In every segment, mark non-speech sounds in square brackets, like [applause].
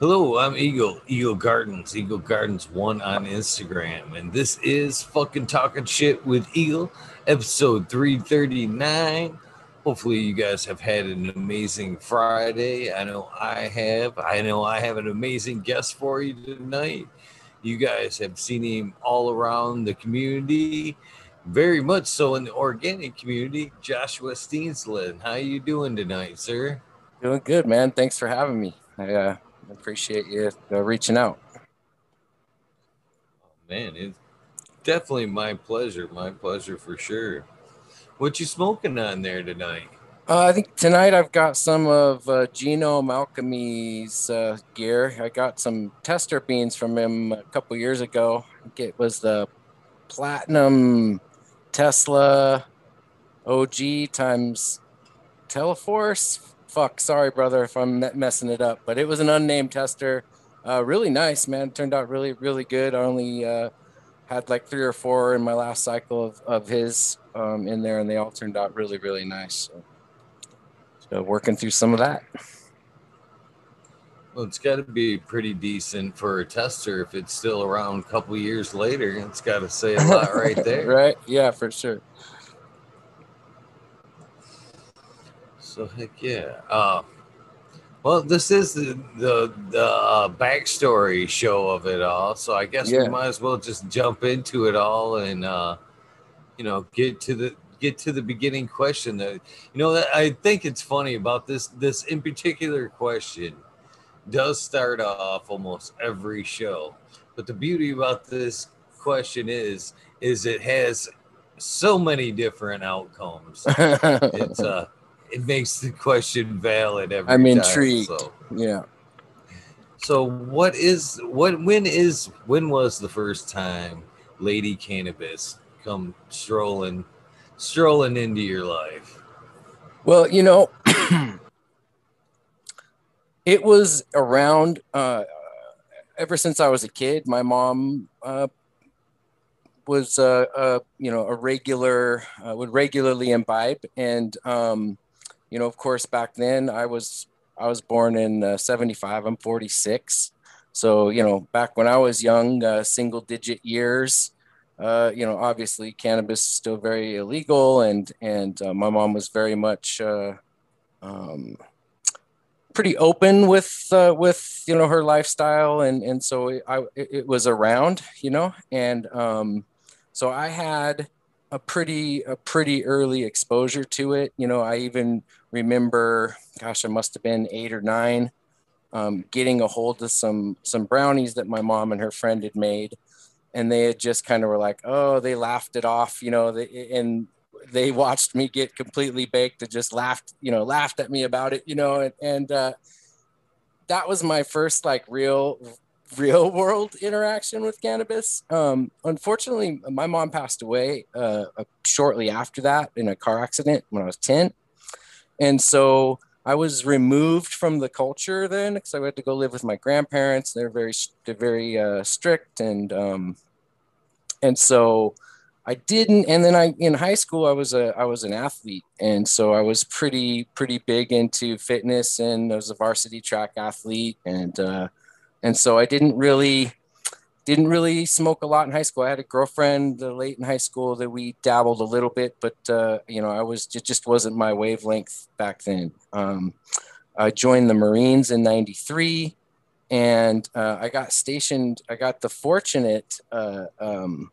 Hello, I'm Eagle, Eagle Gardens, Eagle Gardens one on Instagram, and this is fucking talking shit with Eagle, episode 339. Hopefully, you guys have had an amazing Friday. I know I have. I know I have an amazing guest for you tonight. You guys have seen him all around the community, very much so in the organic community. Joshua Steensland, how are you doing tonight, sir? Doing good, man. Thanks for having me. I uh, appreciate you uh, reaching out. Oh, man, it's definitely my pleasure. My pleasure for sure. What you smoking on there tonight? Uh, I think tonight I've got some of uh, Genome Alchemy's uh, gear. I got some tester beans from him a couple years ago. I think it was the Platinum Tesla OG times Teleforce fuck, sorry, brother, if I'm messing it up. But it was an unnamed tester. Uh, really nice, man. Turned out really, really good. I only uh, had like three or four in my last cycle of, of his um, in there, and they all turned out really, really nice. So, so working through some of that. Well, it's got to be pretty decent for a tester if it's still around a couple years later. It's got to say a lot right [laughs] there. right? Yeah, for sure. So heck yeah. Uh, well, this is the the, the uh, backstory show of it all, so I guess yeah. we might as well just jump into it all and uh, you know get to the get to the beginning question. That you know that I think it's funny about this this in particular question does start off almost every show, but the beauty about this question is is it has so many different outcomes. [laughs] it's uh it makes the question valid every I'm time, intrigued. So. Yeah. So what is what when is when was the first time Lady Cannabis come strolling strolling into your life? Well, you know, [clears throat] it was around uh, ever since I was a kid. My mom uh, was uh, uh, you know a regular uh, would regularly imbibe, and um, you know, of course, back then I was I was born in uh, 75. I'm 46. So, you know, back when I was young, uh, single digit years, uh, you know, obviously cannabis is still very illegal. And, and uh, my mom was very much uh, um, pretty open with, uh, with, you know, her lifestyle. And, and so it, I, it was around, you know, and um, so I had a pretty, a pretty early exposure to it. You know, I even remember, gosh, I must have been eight or nine, um, getting a hold of some some brownies that my mom and her friend had made, and they had just kind of were like, oh, they laughed it off, you know, they, and they watched me get completely baked and just laughed, you know, laughed at me about it, you know, and, and uh, that was my first like real real world interaction with cannabis. Um, unfortunately, my mom passed away uh, shortly after that in a car accident when I was 10. And so I was removed from the culture then because I had to go live with my grandparents. They're very, they're very uh, strict, and um, and so I didn't. And then I in high school I was a I was an athlete, and so I was pretty pretty big into fitness, and I was a varsity track athlete, and uh, and so I didn't really didn't really smoke a lot in high school. I had a girlfriend uh, late in high school that we dabbled a little bit, but uh, you know, I was it just wasn't my wavelength back then. Um, I joined the Marines in '93, and uh, I got stationed. I got the fortunate. Uh, um,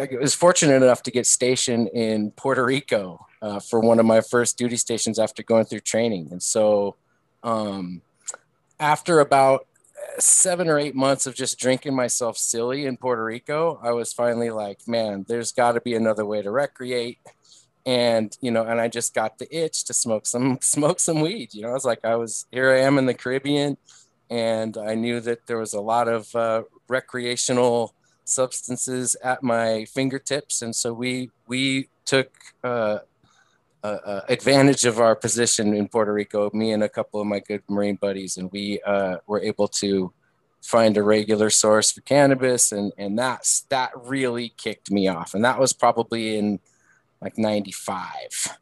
I was fortunate enough to get stationed in Puerto Rico uh, for one of my first duty stations after going through training, and so. Um, after about seven or eight months of just drinking myself silly in Puerto Rico, I was finally like, man, there's got to be another way to recreate. And you know, and I just got the itch to smoke some [laughs] smoke some weed. You know, I was like, I was here. I am in the Caribbean, and I knew that there was a lot of uh, recreational substances at my fingertips, and so we we took uh, uh, advantage of our position in Puerto Rico, me and a couple of my good Marine buddies, and we uh, were able to find a regular source for cannabis, and and that's that really kicked me off, and that was probably in like '95,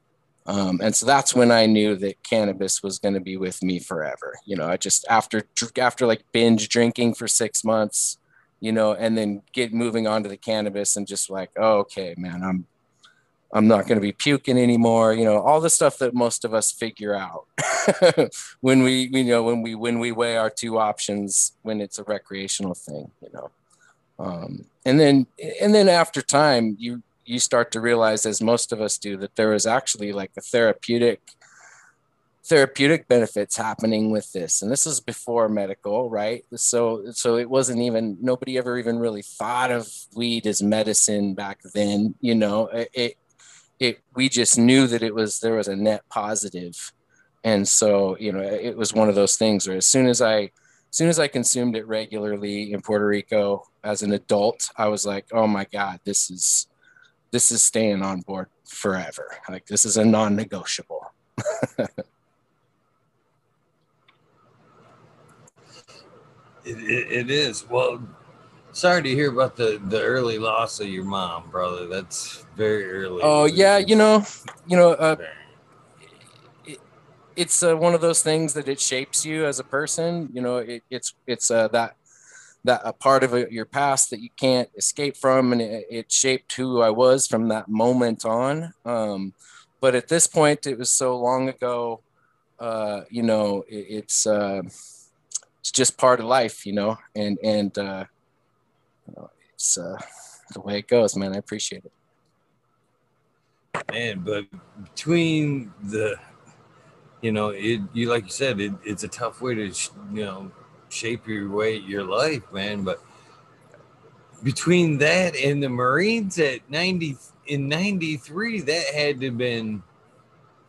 Um, and so that's when I knew that cannabis was going to be with me forever. You know, I just after after like binge drinking for six months, you know, and then get moving on to the cannabis and just like, oh, okay, man, I'm I'm not going to be puking anymore. You know, all the stuff that most of us figure out [laughs] when we, you know, when we when we weigh our two options when it's a recreational thing. You know, um, and then and then after time, you you start to realize, as most of us do, that there is actually like a therapeutic therapeutic benefits happening with this and this is before medical right so so it wasn't even nobody ever even really thought of weed as medicine back then you know it it we just knew that it was there was a net positive. And so you know it was one of those things where as soon as i as soon as i consumed it regularly in puerto rico as an adult i was like oh my god this is this is staying on board forever. Like this is a non-negotiable. [laughs] It, it, it is. Well sorry to hear about the the early loss of your mom, brother. That's very early. Oh yeah, you know, you know, uh, it, it's uh, one of those things that it shapes you as a person. You know, it, it's it's uh, that that a part of your past that you can't escape from, and it, it shaped who I was from that moment on. Um, but at this point, it was so long ago. Uh, you know, it's uh, it's just part of life. You know, and and uh, it's uh, the way it goes, man. I appreciate it. Man, but between the, you know, it you like you said, it, it's a tough way to, you know, shape your way your life, man. But between that and the Marines at ninety in '93, that had to have been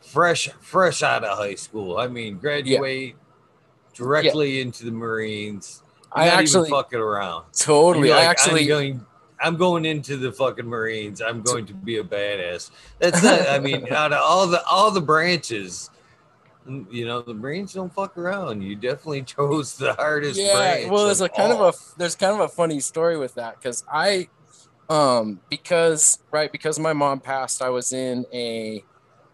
fresh fresh out of high school. I mean, graduate yeah. directly yeah. into the Marines I actually fucking around. Totally. Like, I actually I'm going, I'm going into the fucking Marines. I'm going to be a badass. That's not, I mean, [laughs] out of all the all the branches, you know, the Marines don't fuck around. You definitely [laughs] chose the hardest. Yeah. Well, there's a kind of a there's kind of a funny story with that because I, um, because right because my mom passed, I was in a.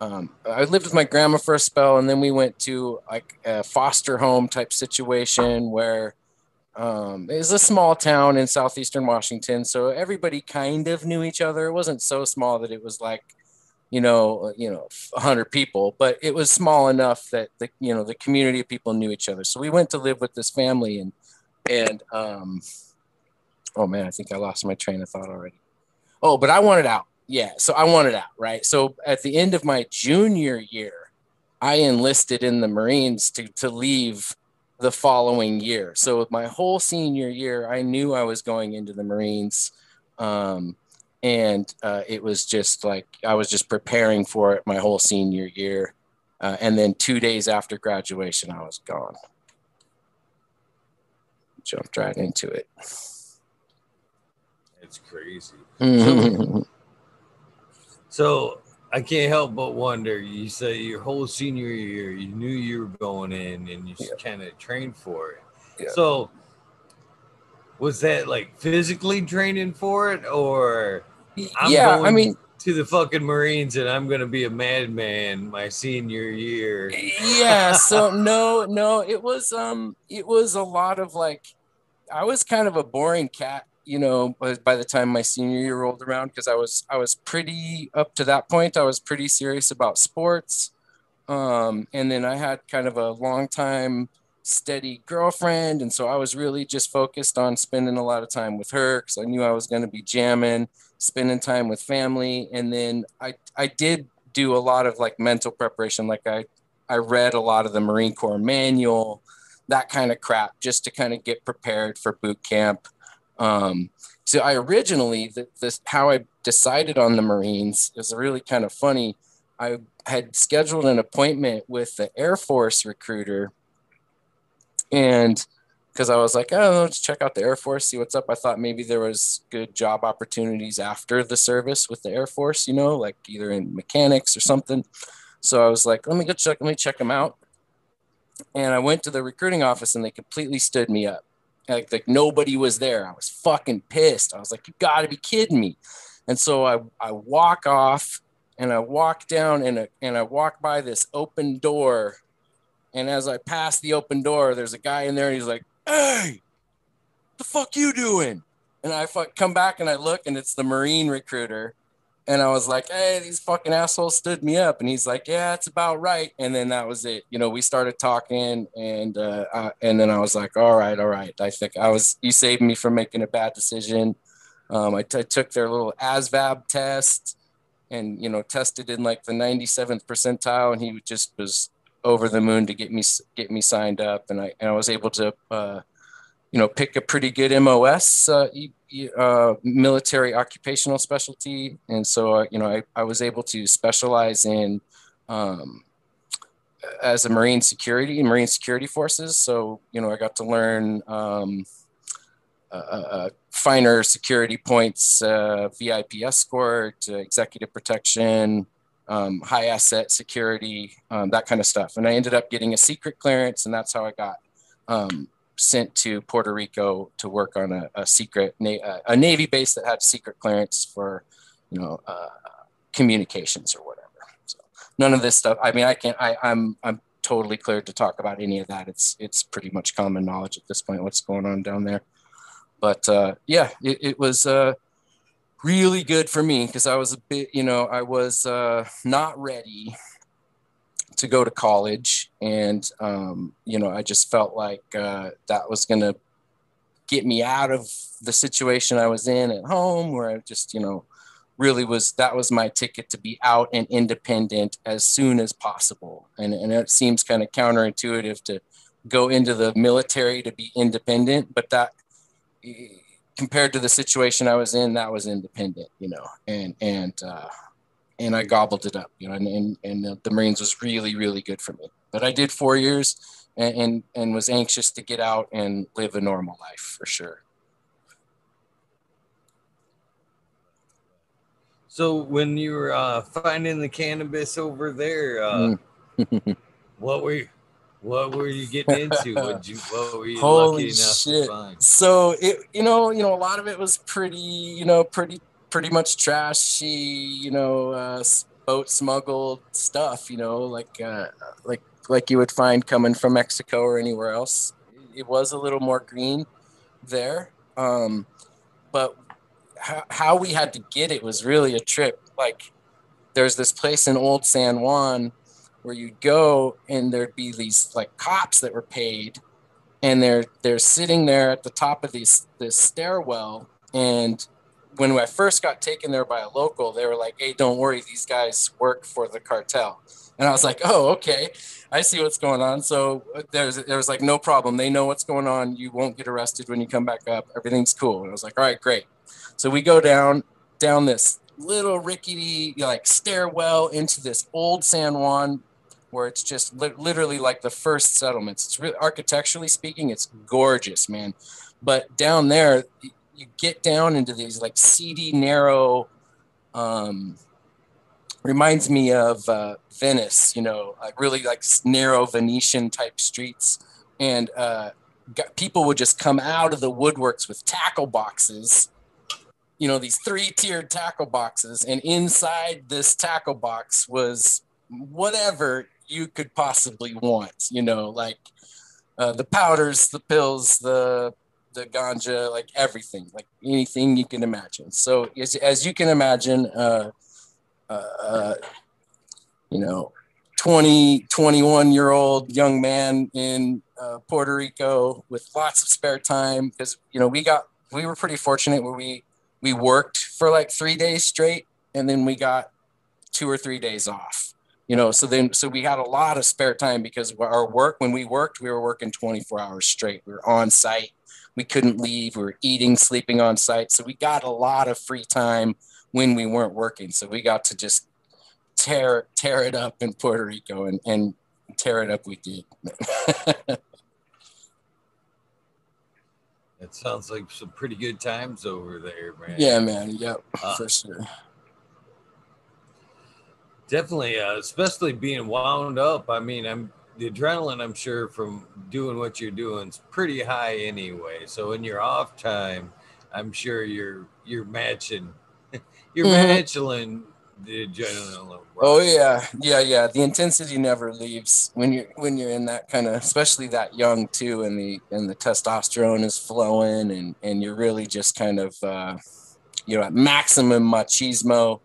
Um, I lived with my grandma for a spell, and then we went to like a foster home type situation where um, it was a small town in southeastern Washington, so everybody kind of knew each other. It wasn't so small that it was like, you know, you know, hundred people, but it was small enough that the you know the community of people knew each other. So we went to live with this family, and and um, oh man, I think I lost my train of thought already. Oh, but I wanted out. Yeah, so I wanted out, right? So at the end of my junior year, I enlisted in the Marines to to leave the following year. So with my whole senior year, I knew I was going into the Marines. Um, and uh, it was just like I was just preparing for it my whole senior year. Uh, and then two days after graduation, I was gone. Jumped right into it. It's crazy. Mm-hmm. [laughs] so I can't help but wonder. You say your whole senior year, you knew you were going in, and you yeah. kind of trained for it. Yeah. So, was that like physically training for it, or I'm yeah? I mean, to the fucking Marines, and I'm gonna be a madman my senior year. Yeah. So no, no, it was um, it was a lot of like, I was kind of a boring cat you know, by the time my senior year rolled around, because I was I was pretty up to that point, I was pretty serious about sports, um, and then I had kind of a long time steady girlfriend, and so I was really just focused on spending a lot of time with her because I knew I was going to be jamming, spending time with family, and then I I did do a lot of like mental preparation, like I I read a lot of the Marine Corps manual, that kind of crap, just to kind of get prepared for boot camp. Um, so I originally the, this how I decided on the Marines is really kind of funny. I had scheduled an appointment with the Air Force recruiter, and because I was like, oh, let's check out the Air Force, see what's up. I thought maybe there was good job opportunities after the service with the Air Force, you know, like either in mechanics or something. So I was like, let me go check, let me check them out. And I went to the recruiting office and they completely stood me up like, like nobody was there. I was fucking pissed. I was like, you gotta be kidding me. And so I, I walk off and I walk down and, a, and I walk by this open door. And as I pass the open door, there's a guy in there and he's like, Hey, the fuck you doing? And I fuck, come back and I look and it's the Marine recruiter. And I was like, hey, these fucking assholes stood me up. And he's like, yeah, it's about right. And then that was it. You know, we started talking and uh, uh, and then I was like, all right, all right. I think I was, you saved me from making a bad decision. Um, I, t- I took their little ASVAB test and you know tested in like the 97th percentile and he just was over the moon to get me get me signed up and I and I was able to uh, you know pick a pretty good MOS uh, uh, military occupational specialty and so uh, you know I, I was able to specialize in um, as a Marine security Marine security forces so you know I got to learn um, uh, uh, finer security points, uh, VIP escort, executive protection, um, high asset security, um, that kind of stuff. And I ended up getting a secret clearance, and that's how I got um, sent to Puerto Rico to work on a, a secret a navy base that had secret clearance for, you know, uh, communications or whatever. So none of this stuff. I mean, I can't. I, I'm I'm totally cleared to talk about any of that. It's it's pretty much common knowledge at this point. What's going on down there? But uh, yeah, it, it was uh, really good for me because I was a bit, you know, I was uh, not ready to go to college. And, um, you know, I just felt like uh, that was going to get me out of the situation I was in at home where I just, you know, really was that was my ticket to be out and independent as soon as possible. And, and it seems kind of counterintuitive to go into the military to be independent, but that compared to the situation I was in, that was independent, you know, and and uh, and I gobbled it up, you know, and and, and the Marines was really really good for me. But I did four years, and, and and was anxious to get out and live a normal life for sure. So when you were uh, finding the cannabis over there, uh, mm. [laughs] what were you, what were you getting into? What you what were you [laughs] Holy shit. So it you know, you know, a lot of it was pretty, you know, pretty pretty much trashy, you know, uh, boat smuggled stuff, you know, like uh, like like you would find coming from Mexico or anywhere else. It was a little more green there. Um, but how, how we had to get it was really a trip. Like there's this place in Old San Juan where you'd go and there'd be these like cops that were paid and they're they're sitting there at the top of these this stairwell and when I first got taken there by a local, they were like, "Hey, don't worry, these guys work for the cartel." And I was like, "Oh, okay, I see what's going on." So uh, there's there was like no problem. They know what's going on. You won't get arrested when you come back up. Everything's cool. And I was like, "All right, great." So we go down down this little rickety like stairwell into this old San Juan where it's just li- literally like the first settlements. It's really architecturally speaking, it's gorgeous, man. But down there, you get down into these like seedy, narrow. Um, reminds me of uh, Venice, you know, like really like narrow Venetian type streets, and uh, people would just come out of the woodworks with tackle boxes you know these three tiered tackle boxes and inside this tackle box was whatever you could possibly want. You know, like uh, the powders, the pills, the the ganja, like everything, like anything you can imagine. So as, as you can imagine, uh, uh, uh you know, 20, 21 year old young man in uh, Puerto Rico with lots of spare time because, you know, we got, we were pretty fortunate where we, we worked for like three days straight and then we got two or three days off you know so then so we had a lot of spare time because our work when we worked we were working 24 hours straight we were on site we couldn't leave we were eating sleeping on site. So we got a lot of free time when we weren't working. So we got to just tear tear it up in puerto rico and and tear it up we did it sounds like some pretty good times over there man. Yeah man. Yep uh, for sure. Definitely, uh, especially being wound up. I mean, I'm the adrenaline. I'm sure from doing what you're doing is pretty high anyway. So in your off time, I'm sure you're you're matching, [laughs] you're mm-hmm. matching the adrenaline. Oh yeah, yeah, yeah. The intensity never leaves when you're when you're in that kind of, especially that young too, and the and the testosterone is flowing, and and you're really just kind of, uh, you know, at maximum machismo.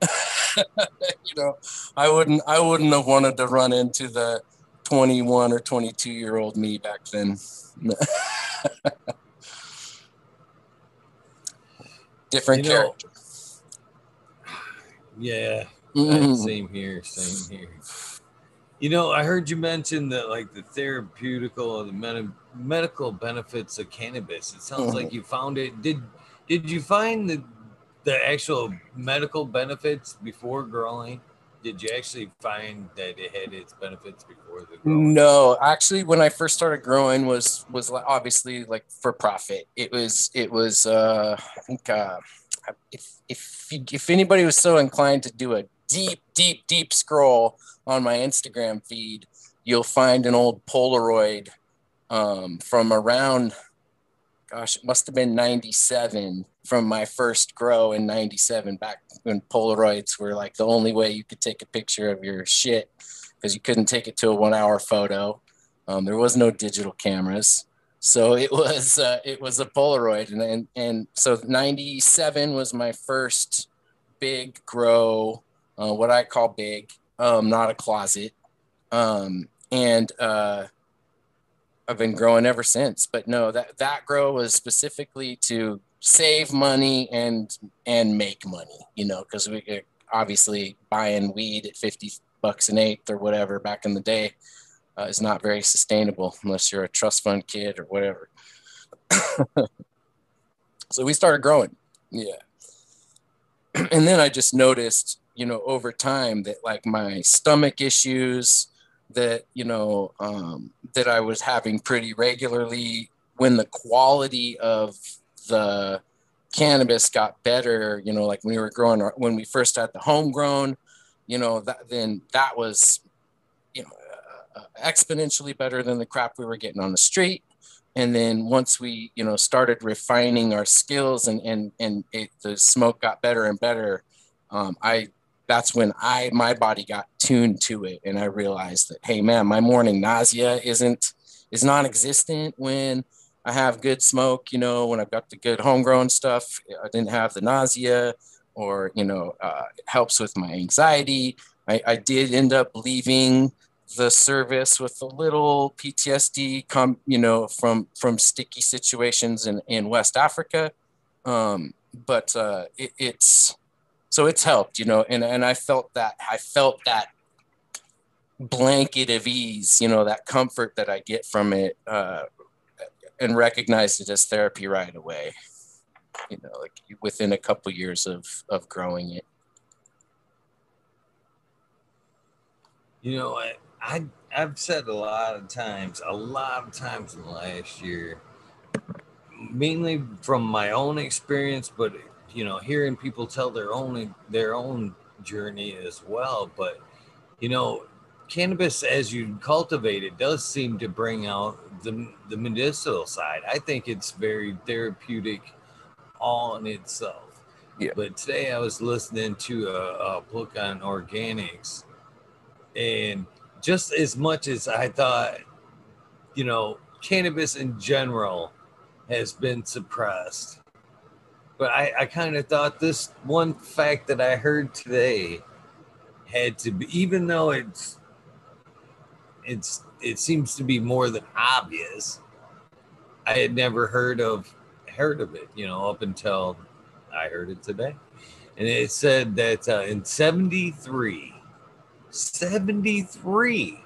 [laughs] you know, I wouldn't I wouldn't have wanted to run into the 21 or 22 year old me back then. [laughs] Different you know, character. Yeah. Mm-hmm. Same here. Same here. You know, I heard you mention that like the therapeutical or the med- medical benefits of cannabis. It sounds mm-hmm. like you found it. Did did you find the the actual medical benefits before growing? Did you actually find that it had its benefits before the growing? No, actually, when I first started growing was was obviously like for profit. It was it was uh, I think uh, if if if anybody was so inclined to do a deep, deep, deep scroll on my Instagram feed, you'll find an old Polaroid um, from around, gosh, it must have been 97 from my first grow in 97 back when Polaroids were like the only way you could take a picture of your shit because you couldn't take it to a one hour photo. Um, there was no digital cameras. So it was uh, it was a Polaroid, and, and and so '97 was my first big grow, uh, what I call big, um, not a closet, um, and uh, I've been growing ever since. But no, that that grow was specifically to save money and and make money, you know, because we uh, obviously buying weed at 50 bucks an eighth or whatever back in the day uh, is not very sustainable unless you're a trust fund kid or whatever. [laughs] so we started growing. Yeah. [clears throat] and then I just noticed, you know, over time that like my stomach issues that, you know, um, that I was having pretty regularly when the quality of the cannabis got better, you know, like when we were growing, when we first had the homegrown, you know, that then that was, you know, uh, exponentially better than the crap we were getting on the street. And then once we, you know, started refining our skills and and and it, the smoke got better and better, um, I that's when I my body got tuned to it, and I realized that hey man, my morning nausea isn't is non-existent when I have good smoke. You know, when I've got the good homegrown stuff, I didn't have the nausea, or you know, uh, it helps with my anxiety. I, I did end up leaving the service with a little PTSD, come you know, from from sticky situations in in West Africa. Um, but uh, it, it's so it's helped, you know, and and I felt that I felt that blanket of ease, you know, that comfort that I get from it, uh, and recognized it as therapy right away. You know, like within a couple years of of growing it. You know, I, I I've said a lot of times, a lot of times in the last year, mainly from my own experience, but you know, hearing people tell their own their own journey as well. But you know, cannabis as you cultivate it does seem to bring out the the medicinal side. I think it's very therapeutic all in itself. Yeah. But today I was listening to a, a book on organics, and just as much as I thought, you know, cannabis in general has been suppressed. But I, I kind of thought this one fact that I heard today had to be, even though it's, it's, it seems to be more than obvious. I had never heard of, heard of it, you know, up until I heard it today. And it said that uh, in 73, 73.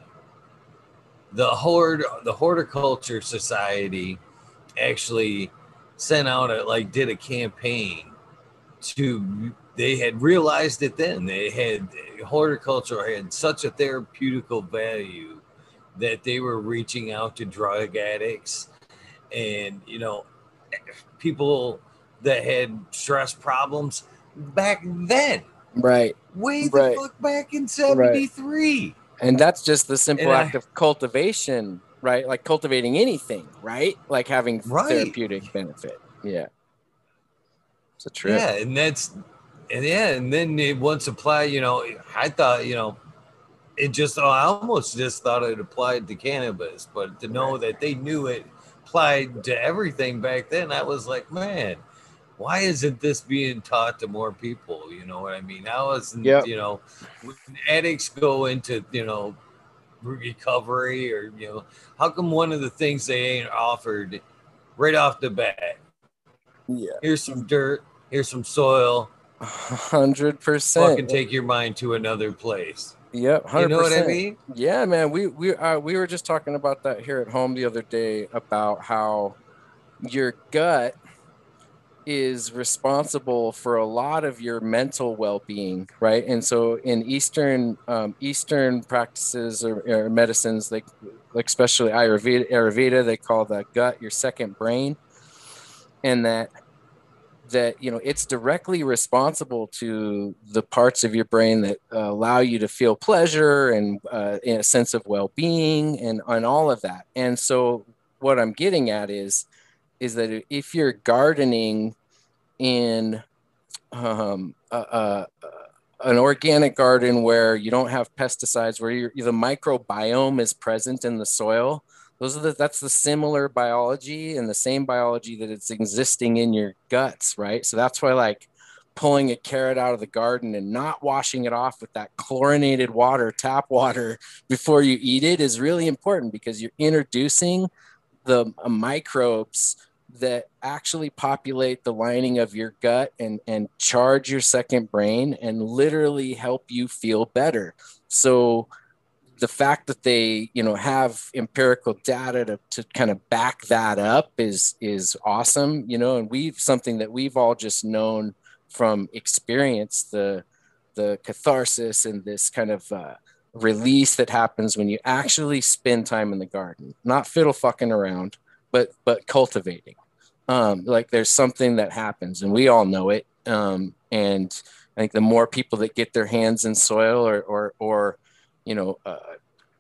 The horde, the horticulture society actually sent out a like did a campaign to they had realized it then they had horticulture had such a therapeutical value that they were reaching out to drug addicts and you know people that had stress problems back then Right. Way the right. fuck back in 73. Right. And that's just the simple act of cultivation, right? Like cultivating anything, right? Like having right. therapeutic benefit. Yeah. It's a trip. Yeah, and that's and yeah, and then it once applied, you know, I thought, you know, it just oh, I almost just thought it applied to cannabis, but to know that they knew it applied to everything back then, I was like, man, why isn't this being taught to more people? You know what I mean? How isn't yep. you know when addicts go into you know recovery or you know how come one of the things they ain't offered right off the bat? Yeah. Here's some dirt. Here's some soil. Hundred percent. Fucking take your mind to another place. Yep, 100%. You know what I mean? Yeah, man. We we uh, we were just talking about that here at home the other day about how your gut is responsible for a lot of your mental well-being right and so in eastern um, eastern practices or, or, medicines like like especially ayurveda, ayurveda they call the gut your second brain and that that you know it's directly responsible to the parts of your brain that uh, allow you to feel pleasure and uh, a sense of well-being and, and all of that. And so what i'm getting at is is that if you're gardening in um, a, a, an organic garden where you don't have pesticides, where the microbiome is present in the soil, those are the, that's the similar biology and the same biology that it's existing in your guts, right? So that's why like pulling a carrot out of the garden and not washing it off with that chlorinated water, tap water [laughs] before you eat it is really important because you're introducing the uh, microbes that actually populate the lining of your gut and and charge your second brain and literally help you feel better so the fact that they you know have empirical data to, to kind of back that up is is awesome you know and we've something that we've all just known from experience the the catharsis and this kind of uh, release that happens when you actually spend time in the garden not fiddle fucking around but but cultivating. Um, like there's something that happens and we all know it um, and i think the more people that get their hands in soil or or, or you know uh,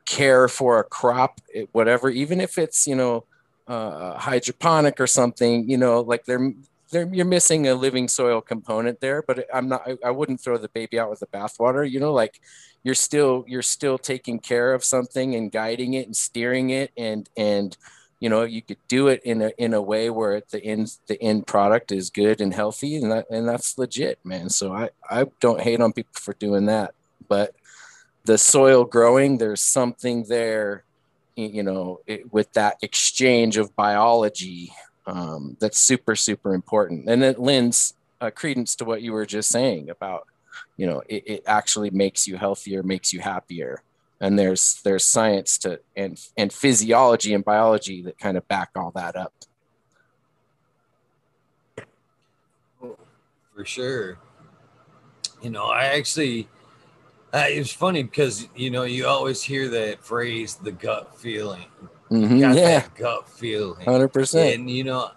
care for a crop whatever even if it's you know uh, hydroponic or something you know like they're they're, you're missing a living soil component there but i'm not I, I wouldn't throw the baby out with the bathwater you know like you're still you're still taking care of something and guiding it and steering it and and you know you could do it in a in a way where the end the end product is good and healthy and that and that's legit man. So i i don't hate on people for doing that but the soil growing there's something there you know it, with that exchange of biology um, that's super super important. And it lends uh, credence to what you were just saying about you know it, it actually makes you healthier makes you happier. And there's there's science to and and physiology and biology that kind of back all that up. For sure. You know i actually uh, it's funny because you know you always hear that phrase the gut feeling mm-hmm, yeah gut feeling 100% and you know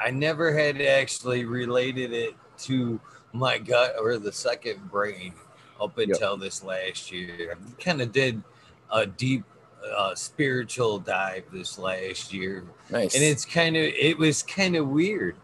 i never had actually related it to my gut or the second brain up until yep. this last year. I kind of did a deep uh, spiritual dive this last year. Nice. And it's kind of it was kind of weird.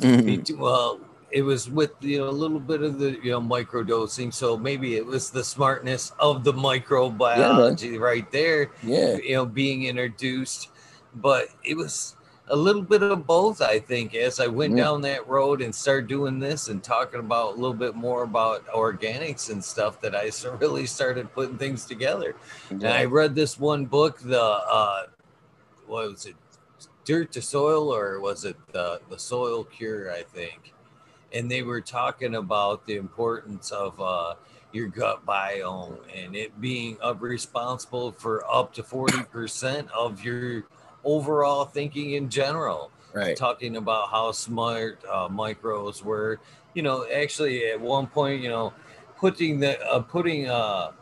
Mm-hmm. Well, it was with you know a little bit of the you know micro dosing, so maybe it was the smartness of the microbiology yeah, right there. Yeah, you know, being introduced, but it was a little bit of both, I think, as I went yeah. down that road and started doing this and talking about a little bit more about organics and stuff that I [laughs] really started putting things together. Yeah. And I read this one book, the uh, what was it, Dirt to Soil, or was it the the Soil Cure? I think, and they were talking about the importance of uh, your gut biome and it being up responsible for up to forty percent of your overall thinking in general. Right. Talking about how smart uh, micros were. You know, actually at one point, you know, putting the uh, putting a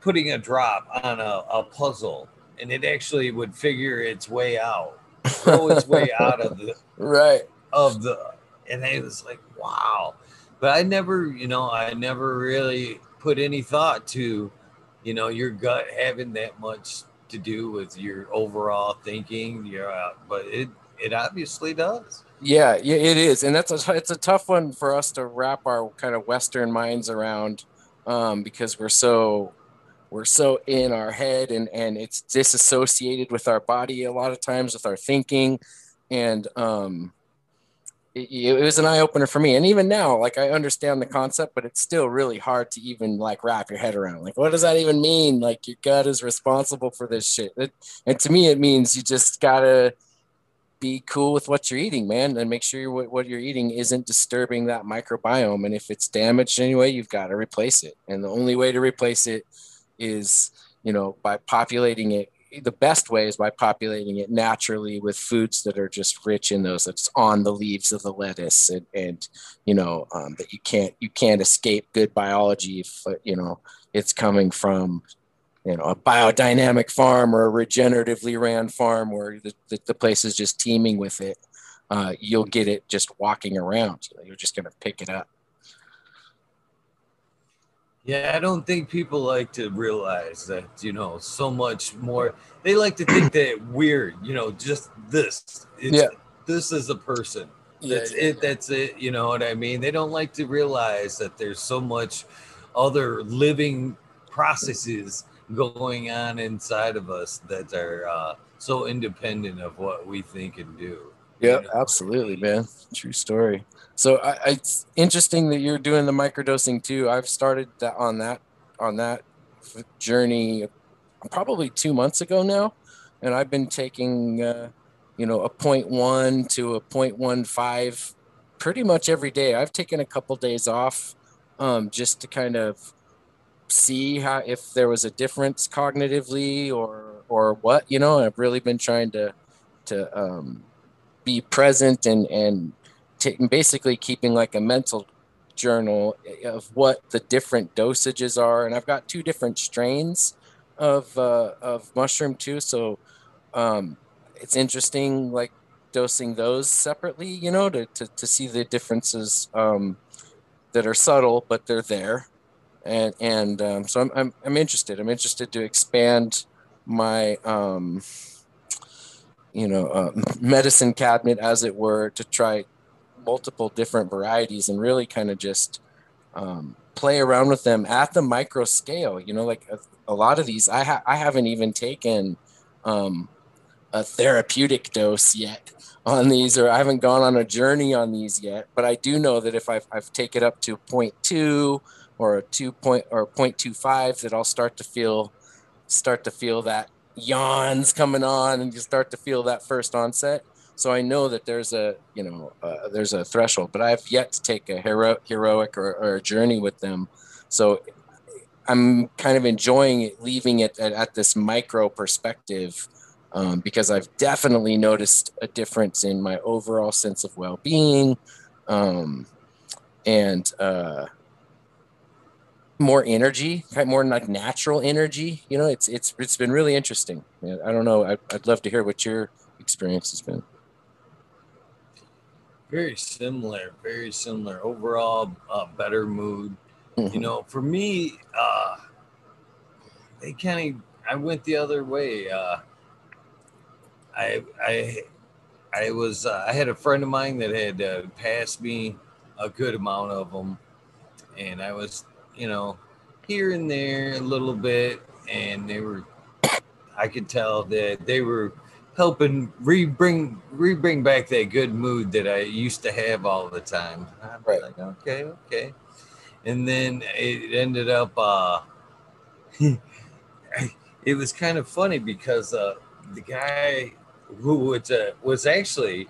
putting a drop on a, a puzzle and it actually would figure its way out, [laughs] go its way out of the right of the and it was like, wow. But I never, you know, I never really put any thought to, you know, your gut having that much to do with your overall thinking. Your, uh, but it it obviously does. Yeah, yeah, it is, and that's a it's a tough one for us to wrap our kind of Western minds around um, because we're so we're so in our head and and it's disassociated with our body a lot of times with our thinking, and um, it, it was an eye opener for me. And even now, like I understand the concept, but it's still really hard to even like wrap your head around. Like, what does that even mean? Like your gut is responsible for this shit, it, and to me, it means you just gotta be cool with what you're eating, man, and make sure what, what you're eating isn't disturbing that microbiome. And if it's damaged anyway, you've got to replace it. And the only way to replace it is, you know, by populating it. The best way is by populating it naturally with foods that are just rich in those. That's on the leaves of the lettuce, and, and you know um, that you can't you can't escape good biology if you know it's coming from you know a biodynamic farm or a regeneratively ran farm where the, the, the place is just teeming with it uh, you'll get it just walking around you know, you're just going to pick it up yeah i don't think people like to realize that you know so much more they like to think that we're, you know just this it's, yeah this is a person that's yeah, it yeah. that's it you know what i mean they don't like to realize that there's so much other living processes going on inside of us that are uh, so independent of what we think and do. Yeah, you know? absolutely, man. True story. So I, it's interesting that you're doing the microdosing too. I've started that on that on that journey probably two months ago now, and I've been taking uh, you know a 0.1 to a 0.15 pretty much every day. I've taken a couple days off um, just to kind of see how if there was a difference cognitively or or what you know i've really been trying to to um, be present and and t- basically keeping like a mental journal of what the different dosages are and i've got two different strains of uh, of mushroom too so um, it's interesting like dosing those separately you know to, to, to see the differences um, that are subtle but they're there and and um, so I'm, I'm I'm interested. I'm interested to expand my um, you know uh, medicine cabinet, as it were, to try multiple different varieties and really kind of just um, play around with them at the micro scale. You know, like a, a lot of these, I ha- I haven't even taken um, a therapeutic dose yet [laughs] on these, or I haven't gone on a journey on these yet. But I do know that if I've, I've taken it up to 0.2 or a two point or 0.25 that I'll start to feel start to feel that yawns coming on and you start to feel that first onset. So I know that there's a you know uh, there's a threshold, but I have yet to take a hero, heroic or, or, a journey with them. So I'm kind of enjoying it, leaving it at, at this micro perspective um, because I've definitely noticed a difference in my overall sense of well-being um, and uh, more energy, more like natural energy. You know, it's it's it's been really interesting. I don't know. I'd, I'd love to hear what your experience has been. Very similar, very similar. Overall, uh, better mood. Mm-hmm. You know, for me, uh, they kind of. I went the other way. Uh, I I I was uh, I had a friend of mine that had uh, passed me a good amount of them, and I was you know, here and there a little bit, and they were. I could tell that they were helping re-bring re-bring back that good mood that I used to have all the time. I'm right. like, okay, okay. And then it ended up uh [laughs] it was kind of funny because uh the guy who was uh, was actually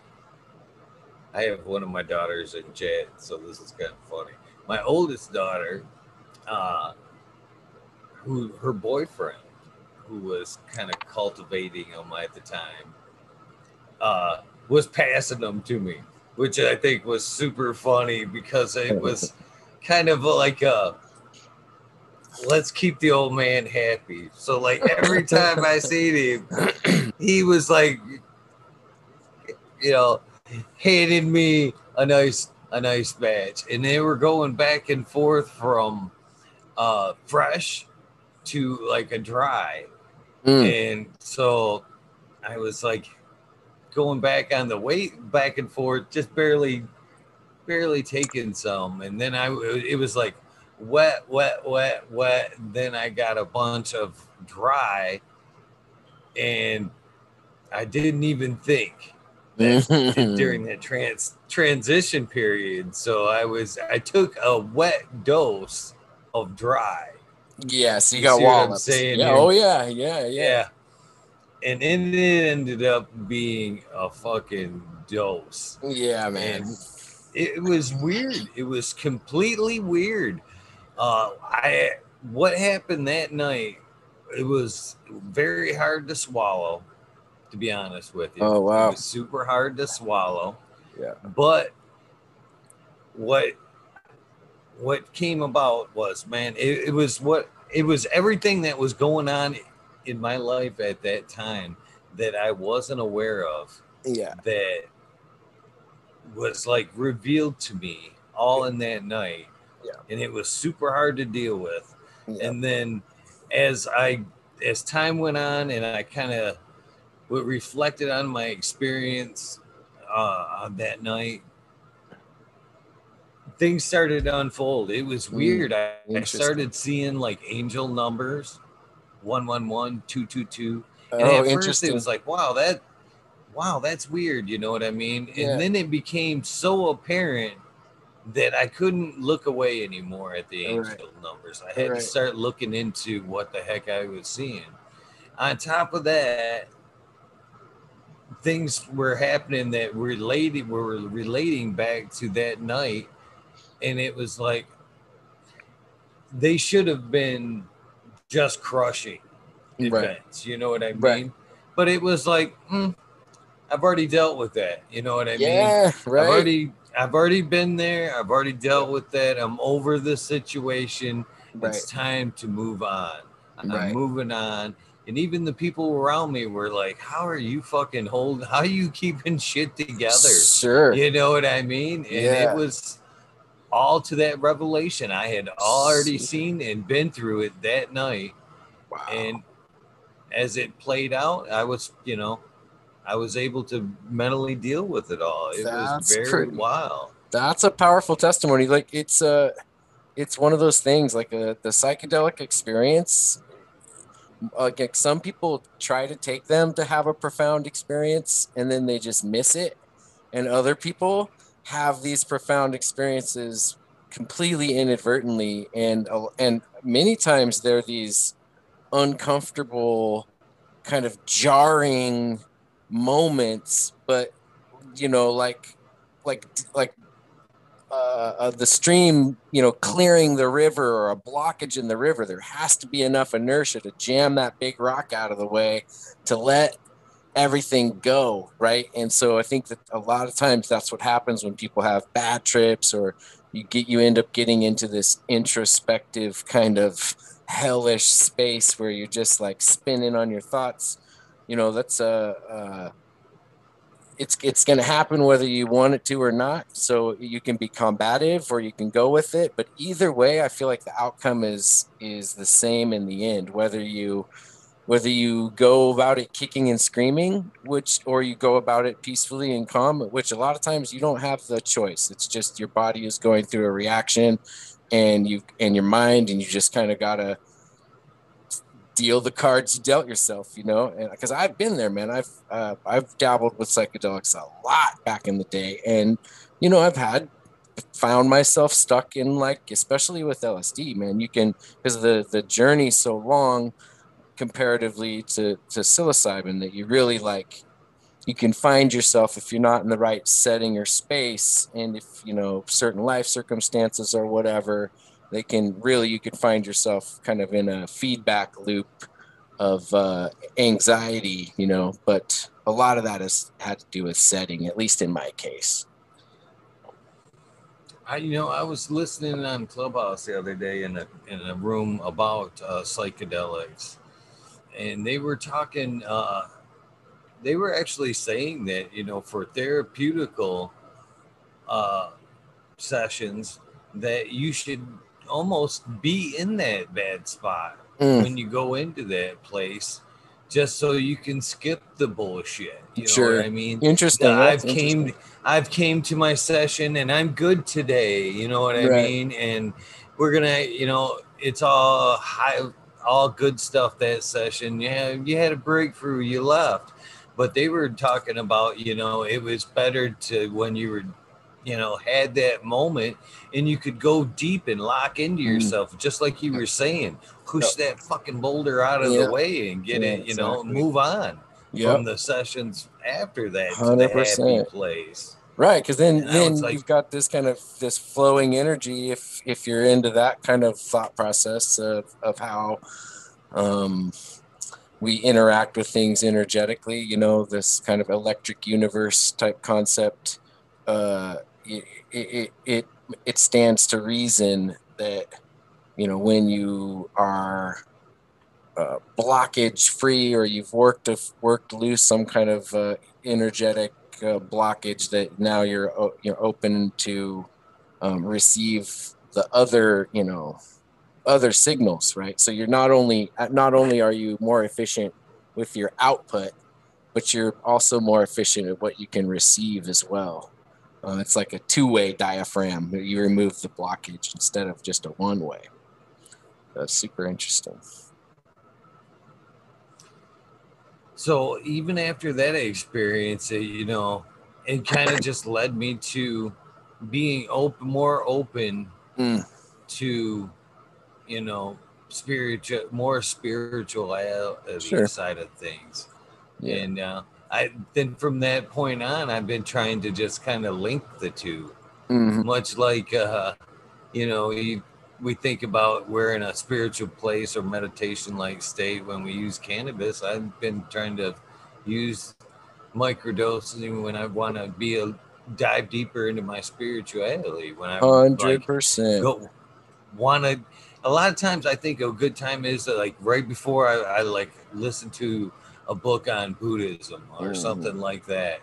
I have one of my daughters in jet, so this is kind of funny. My oldest daughter uh, who her boyfriend, who was kind of cultivating them at the time, uh, was passing them to me, which I think was super funny because it was [laughs] kind of like a let's keep the old man happy. So like every [laughs] time I see him, he was like, you know, handing me a nice a nice batch, and they were going back and forth from uh, fresh to like a dry. Mm. And so I was like, going back on the weight back and forth, just barely, barely taking some. And then I, it was like wet, wet, wet, wet. Then I got a bunch of dry and I didn't even think that [laughs] during that trans transition period. So I was, I took a wet dose of dry. Yes, you, you got walnuts. Yeah, oh yeah, yeah, yeah, yeah and it ended up being a fucking dose. Yeah, man. And it was weird. It was completely weird. Uh, I what happened that night? It was very hard to swallow. To be honest with you, oh wow, it was super hard to swallow. Yeah, but what what came about was man, it, it was what it was everything that was going on in my life at that time that I wasn't aware of. Yeah. That was like revealed to me all in that night. Yeah. And it was super hard to deal with. Yeah. And then as I as time went on and I kind of reflected on my experience uh, on that night, things started to unfold. It was mm, weird. I, I started seeing like angel numbers 111 222 and oh, at first it was like wow that wow that's weird you know what i mean and then it became so apparent that i couldn't look away anymore at the angel right. numbers i had right. to start looking into what the heck i was seeing on top of that things were happening that related were relating back to that night and it was like they should have been just crushing events. Right. You know what I mean? Right. But it was like, mm, I've already dealt with that. You know what I yeah, mean? Yeah, right. I've already, I've already been there. I've already dealt with that. I'm over the situation. Right. It's time to move on. I'm moving on. And even the people around me were like, "How are you fucking holding? How are you keeping shit together?" Sure. You know what I mean? And yeah. it was all to that revelation I had already seen and been through it that night. Wow. And as it played out, I was, you know, I was able to mentally deal with it all. It That's was very pretty, wild. That's a powerful testimony. Like it's a, uh, it's one of those things. Like a, uh, the psychedelic experience. Like some people try to take them to have a profound experience, and then they just miss it, and other people have these profound experiences completely inadvertently and and many times they're these uncomfortable kind of jarring moments but you know like like like uh, uh, the stream, you know, clearing the river or a blockage in the river, there has to be enough inertia to jam that big rock out of the way to let everything go right? And so i think that a lot of times that's what happens when people have bad trips or you get you end up getting into this introspective kind of hellish space where you're just like spinning on your thoughts. You know that's a uh, uh, it's it's going to happen whether you want it to or not. So you can be combative or you can go with it but either way i feel like the outcome is is the same in the end whether you whether you go about it kicking and screaming which or you go about it peacefully and calm which a lot of times you don't have the choice. It's just your body is going through a reaction and you and your mind and you just kind of gotta deal the cards you dealt yourself you know? And because i've been there man. I've uh, i've dabbled with psychedelics a lot back in the day. And you know i've had found myself stuck in like especially with lsd man. You can because the the journey's so long comparatively to, to psilocybin that you really like you can find yourself if you're not in the right setting or space and if you know certain life circumstances or whatever they can really you can find yourself kind of in a feedback loop of uh, anxiety you know but a lot of that has had to do with setting at least in my case. I, you know, I was listening on Clubhouse the other day in a in a room about uh, psychedelics, and they were talking. Uh, they were actually saying that you know for therapeutical uh, sessions that you should almost be in that bad spot mm. when you go into that place just so you can skip the bullshit. You sure. know what I mean? Interesting. I've came I've came to my session and I'm good today. You know what I right. mean? And we're gonna, you know, it's all high all good stuff that session. Yeah, you had a breakthrough, you left. But they were talking about, you know, it was better to when you were you know, had that moment and you could go deep and lock into mm-hmm. yourself, mm. just like you were saying, push yep. that fucking boulder out of the way and get yeah, it, you exactly. know, move on yep. from the sessions after that 100%. to the happy place. Right, because then then like, you've got this kind of this flowing energy. If if you're into that kind of thought process of of how um, we interact with things energetically, you know, this kind of electric universe type concept. Uh, it, it, it, it stands to reason that, you know, when you are uh, blockage free or you've worked, worked loose some kind of uh, energetic uh, blockage that now you're, you're open to um, receive the other, you know, other signals, right? So you're not only not only are you more efficient with your output, but you're also more efficient at what you can receive as well. Uh, it's like a two-way diaphragm. You remove the blockage instead of just a one-way. That's super interesting. So even after that experience, you know, it kind of just led me to being open, more open mm. to, you know, spiritual, more spiritual sure. side of things. Yeah. And uh, I then from that point on, I've been trying to just kind of link the 2 mm-hmm. much like uh, you know, you, we think about we're in a spiritual place or meditation like state when we use cannabis. I've been trying to use microdosing when I want to be a dive deeper into my spirituality. When I hundred percent want to. A lot of times, I think a good time is like right before I, I like listen to a book on Buddhism or mm. something like that.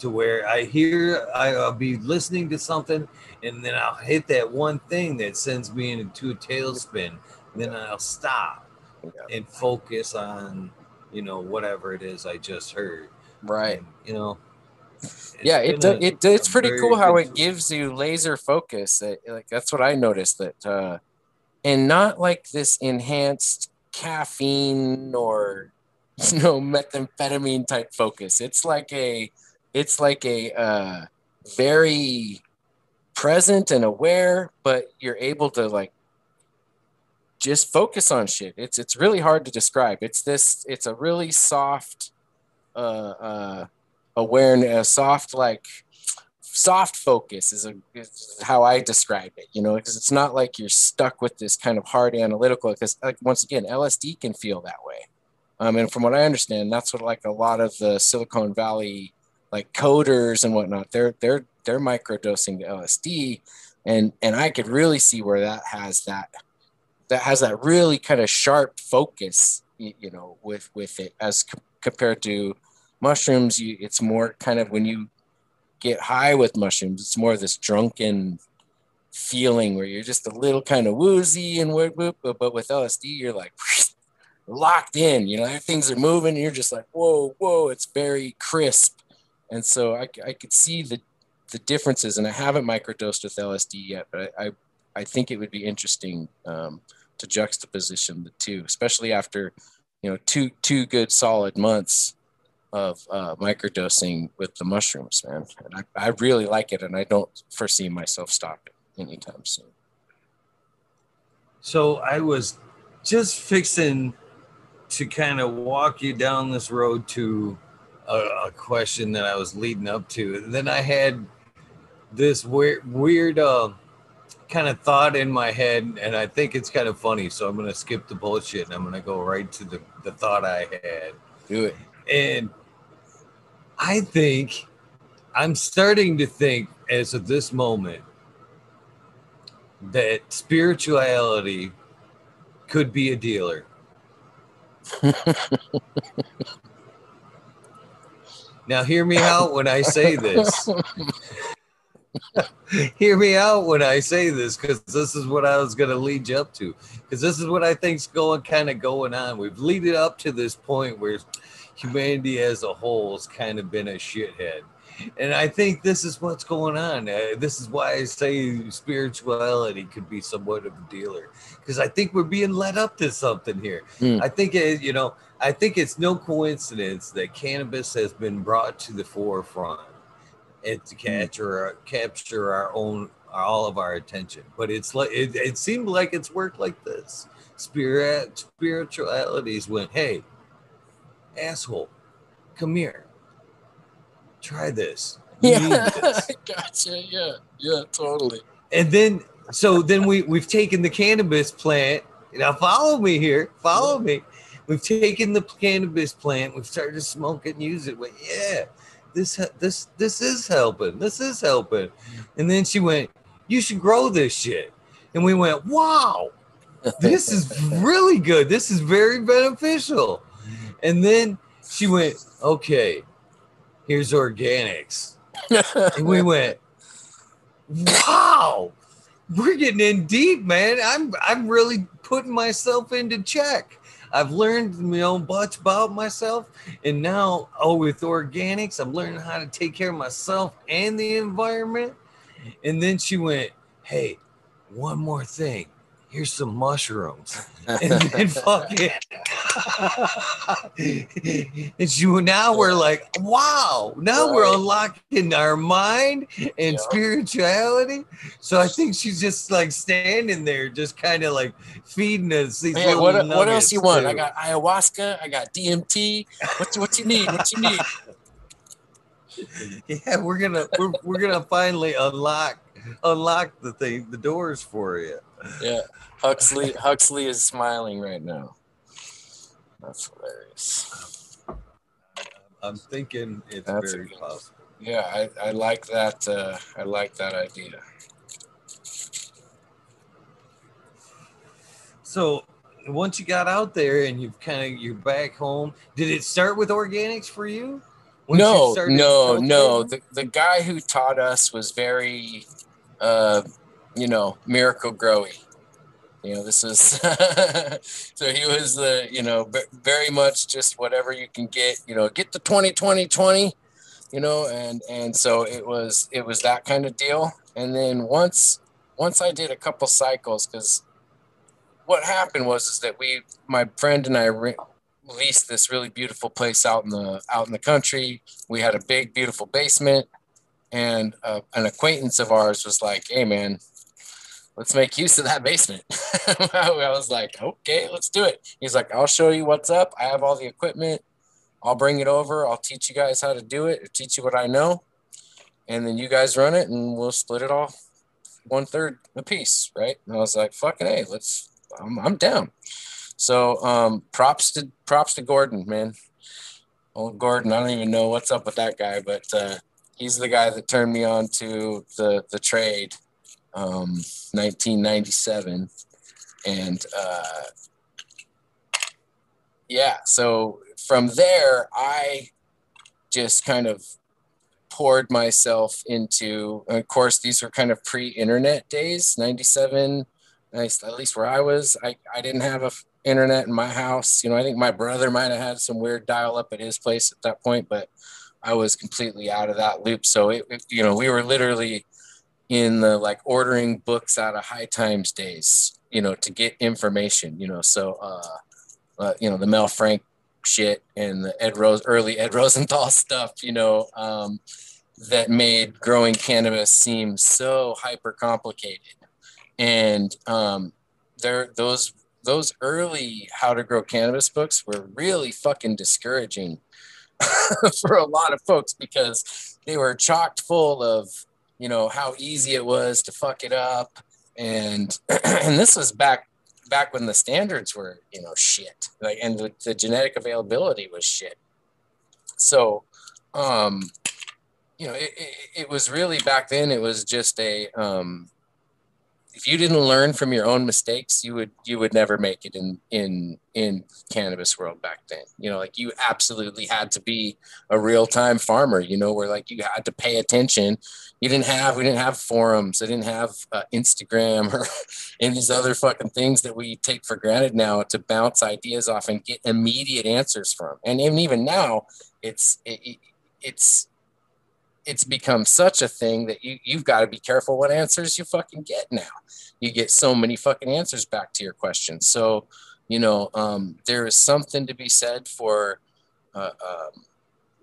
To where I hear, I'll be listening to something, and then I'll hit that one thing that sends me into a tailspin. Then I'll stop yeah. and focus on, you know, whatever it is I just heard. Right. And, you know. Yeah, it do, a, it it's pretty cool how it gives you laser focus. like that's what I noticed that, uh, and not like this enhanced caffeine or [laughs] you know methamphetamine type focus it's like a it's like a uh, very present and aware but you're able to like just focus on shit it's it's really hard to describe it's this it's a really soft uh uh awareness soft like soft focus is, a, is how I describe it, you know, because it's not like you're stuck with this kind of hard analytical, because like once again, LSD can feel that way. Um, and from what I understand, that's what like a lot of the Silicon Valley like coders and whatnot, they're they're they're microdosing the LSD, and and I could really see where that has that that has that really kind of sharp focus, you, know, with with it as co- compared to mushrooms. You, it's more kind of when you get high with mushrooms, it's more of this drunken feeling where you're just a little kind of woozy and whoop, whoop, but with LSD, you're like locked in. You know, things are moving, you're just like, whoa, whoa. It's very crisp, and so I, I could see the the differences. And I haven't microdosed with LSD yet, but I I, I think it would be interesting um, to juxtaposition the two, especially after you know two two good solid months of uh, microdosing with the mushrooms, man. And I, I really like it, and I don't foresee myself stopping anytime soon. So I was just fixing to kind of walk you down this road to a, a, question that I was leading up to. And then I had this weird, weird uh, kind of thought in my head, and I think it's kind of funny. So I'm going to skip the bullshit and I'm going to go right to the, the thought I had. Do it. And I think I'm starting to think, as of this moment, that spirituality could be a dealer. [laughs] now, hear me out when I say this. [laughs] hear me out when I say this because this is what I was going to lead you up to. Because this is what I think's going kind of going on. We've lead it up to this point where humanity as a whole has kind of been a shithead. And I think this is what's going on. Uh, this is why I say spirituality could be somewhat of a dealer because I think we're being led up to something here. Mm. I think it, you know, I think it's no coincidence that cannabis has been brought to the forefront and to hmm. capture capture our own all of our attention. But it's like it, it seemed like it's worked like this. Spirit spiritualities went, hey, asshole, come here, try this. You [laughs] yeah, this. [laughs] gotcha. Yeah, yeah, totally. And then so then we we've taken the cannabis plant. Now follow me here. Follow me. We've taken the cannabis plant. We've started to smoke it and use it. But yeah, this this this is helping. This is helping. And then she went, "You should grow this shit." And we went, "Wow, this is [laughs] really good. This is very beneficial." And then she went, "Okay, here's organics." and we [laughs] went, "Wow, we're getting in deep, man. I'm I'm really putting myself into check." I've learned you know much about myself, and now oh with organics, I'm learning how to take care of myself and the environment. And then she went, "Hey, one more thing here's some mushrooms. [laughs] and then fuck it. [laughs] and you now we're like, wow, now right. we're unlocking our mind and yeah. spirituality. So I think she's just like standing there, just kind of like feeding us these hey, what, what else you want? Too. I got ayahuasca, I got DMT. What, what you need? What you need? [laughs] yeah, we're gonna we're, we're gonna finally unlock unlock the thing the doors for you. Yeah. Huxley Huxley is smiling right now. That's hilarious. I'm thinking it's That's very possible. Yeah, I, I like that. Uh, I like that idea. So once you got out there and you've kind of you're back home, did it start with organics for you? no, you no, no. The the guy who taught us was very, uh, you know, Miracle-Gro-y. You know, this is [laughs] so he was the, you know, very much just whatever you can get, you know, get the 20 20 20, you know, and and so it was it was that kind of deal. And then once once I did a couple cycles cuz what happened was is that we my friend and I re- leased this really beautiful place out in the out in the country. We had a big beautiful basement and uh, an acquaintance of ours was like, "Hey man, let's make use of that basement. [laughs] I was like, okay, let's do it. He's like, I'll show you what's up. I have all the equipment. I'll bring it over. I'll teach you guys how to do it, teach you what I know. And then you guys run it and we'll split it off one third a piece. Right. And I was like, fucking hey, let's, I'm, I'm down. So um, props to props to Gordon, man. Old Gordon, I don't even know what's up with that guy, but uh, he's the guy that turned me on to the the trade um, 1997, and uh, yeah, so from there I just kind of poured myself into. Of course, these were kind of pre-internet days, 97. At least where I was, I, I didn't have a internet in my house. You know, I think my brother might have had some weird dial up at his place at that point, but I was completely out of that loop. So it, it you know, we were literally in the like ordering books out of high times days, you know, to get information, you know. So, uh, uh you know, the Mel Frank shit and the Ed Rose, early Ed [laughs] Rosenthal stuff, you know, um, that made growing cannabis seem so hyper complicated. And um, there, those those early how to grow cannabis books were really fucking discouraging [laughs] for a lot of folks because they were chocked full of you know how easy it was to fuck it up. And [clears throat] and this was back back when the standards were you know shit. Like and the, the genetic availability was shit. So um you know it, it, it, was really back then it was just a um if you didn't learn from your own mistakes, you would you would never make it in in in cannabis world back then. You know, like you absolutely had to be a real time farmer. You know, where like you had to pay attention. You didn't have we didn't have forums. I didn't have uh, Instagram [laughs] or any these other fucking things that we take for granted now to bounce ideas off and get immediate answers from. And even even now, it's it, it's it's become such a thing that you you've got to be careful what answers you fucking get now. You get so many fucking answers back to your questions. So, you know, um, there is something to be said for uh, um,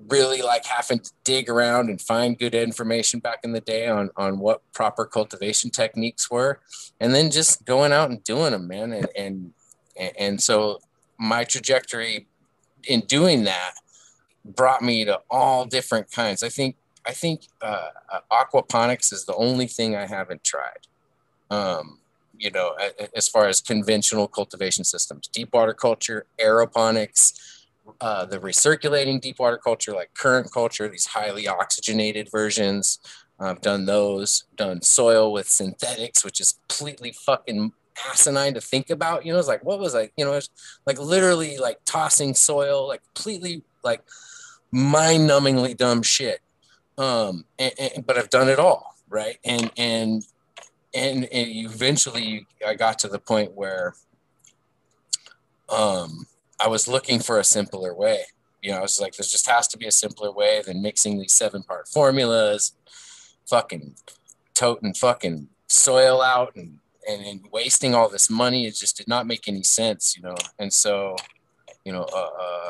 really like having to dig around and find good information back in the day on on what proper cultivation techniques were, and then just going out and doing them, man. And and and so my trajectory in doing that brought me to all different kinds. I think I think uh, uh, aquaponics is the only thing I haven't tried. Um, you know, as far as conventional cultivation systems, deep water culture, aeroponics, uh, the recirculating deep water culture, like current culture, these highly oxygenated versions. I've done those, done soil with synthetics, which is completely fucking asinine to think about. You know, it's like, what was I, you know, it's like literally like tossing soil, like completely like mind numbingly dumb shit um, and, and, but I've done it all, right? And and and, and eventually, I got to the point where um, I was looking for a simpler way. You know, I was like, there just has to be a simpler way than mixing these seven part formulas, fucking toting fucking soil out and, and, and wasting all this money. It just did not make any sense, you know. And so, you know, uh, uh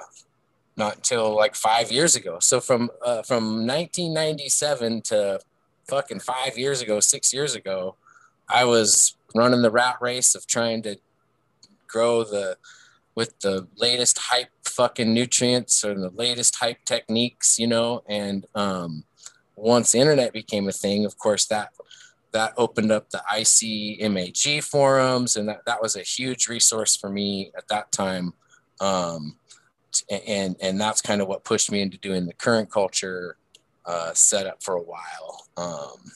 not until like five years ago. So from uh, from 1997 to fucking five years ago, six years ago, I was running the rat race of trying to grow the with the latest hype fucking nutrients or the latest hype techniques, you know. And um, once the internet became a thing, of course that that opened up the ICMAG forums, and that that was a huge resource for me at that time. Um, and and that's kind of what pushed me into doing the current culture uh, setup for a while. Um,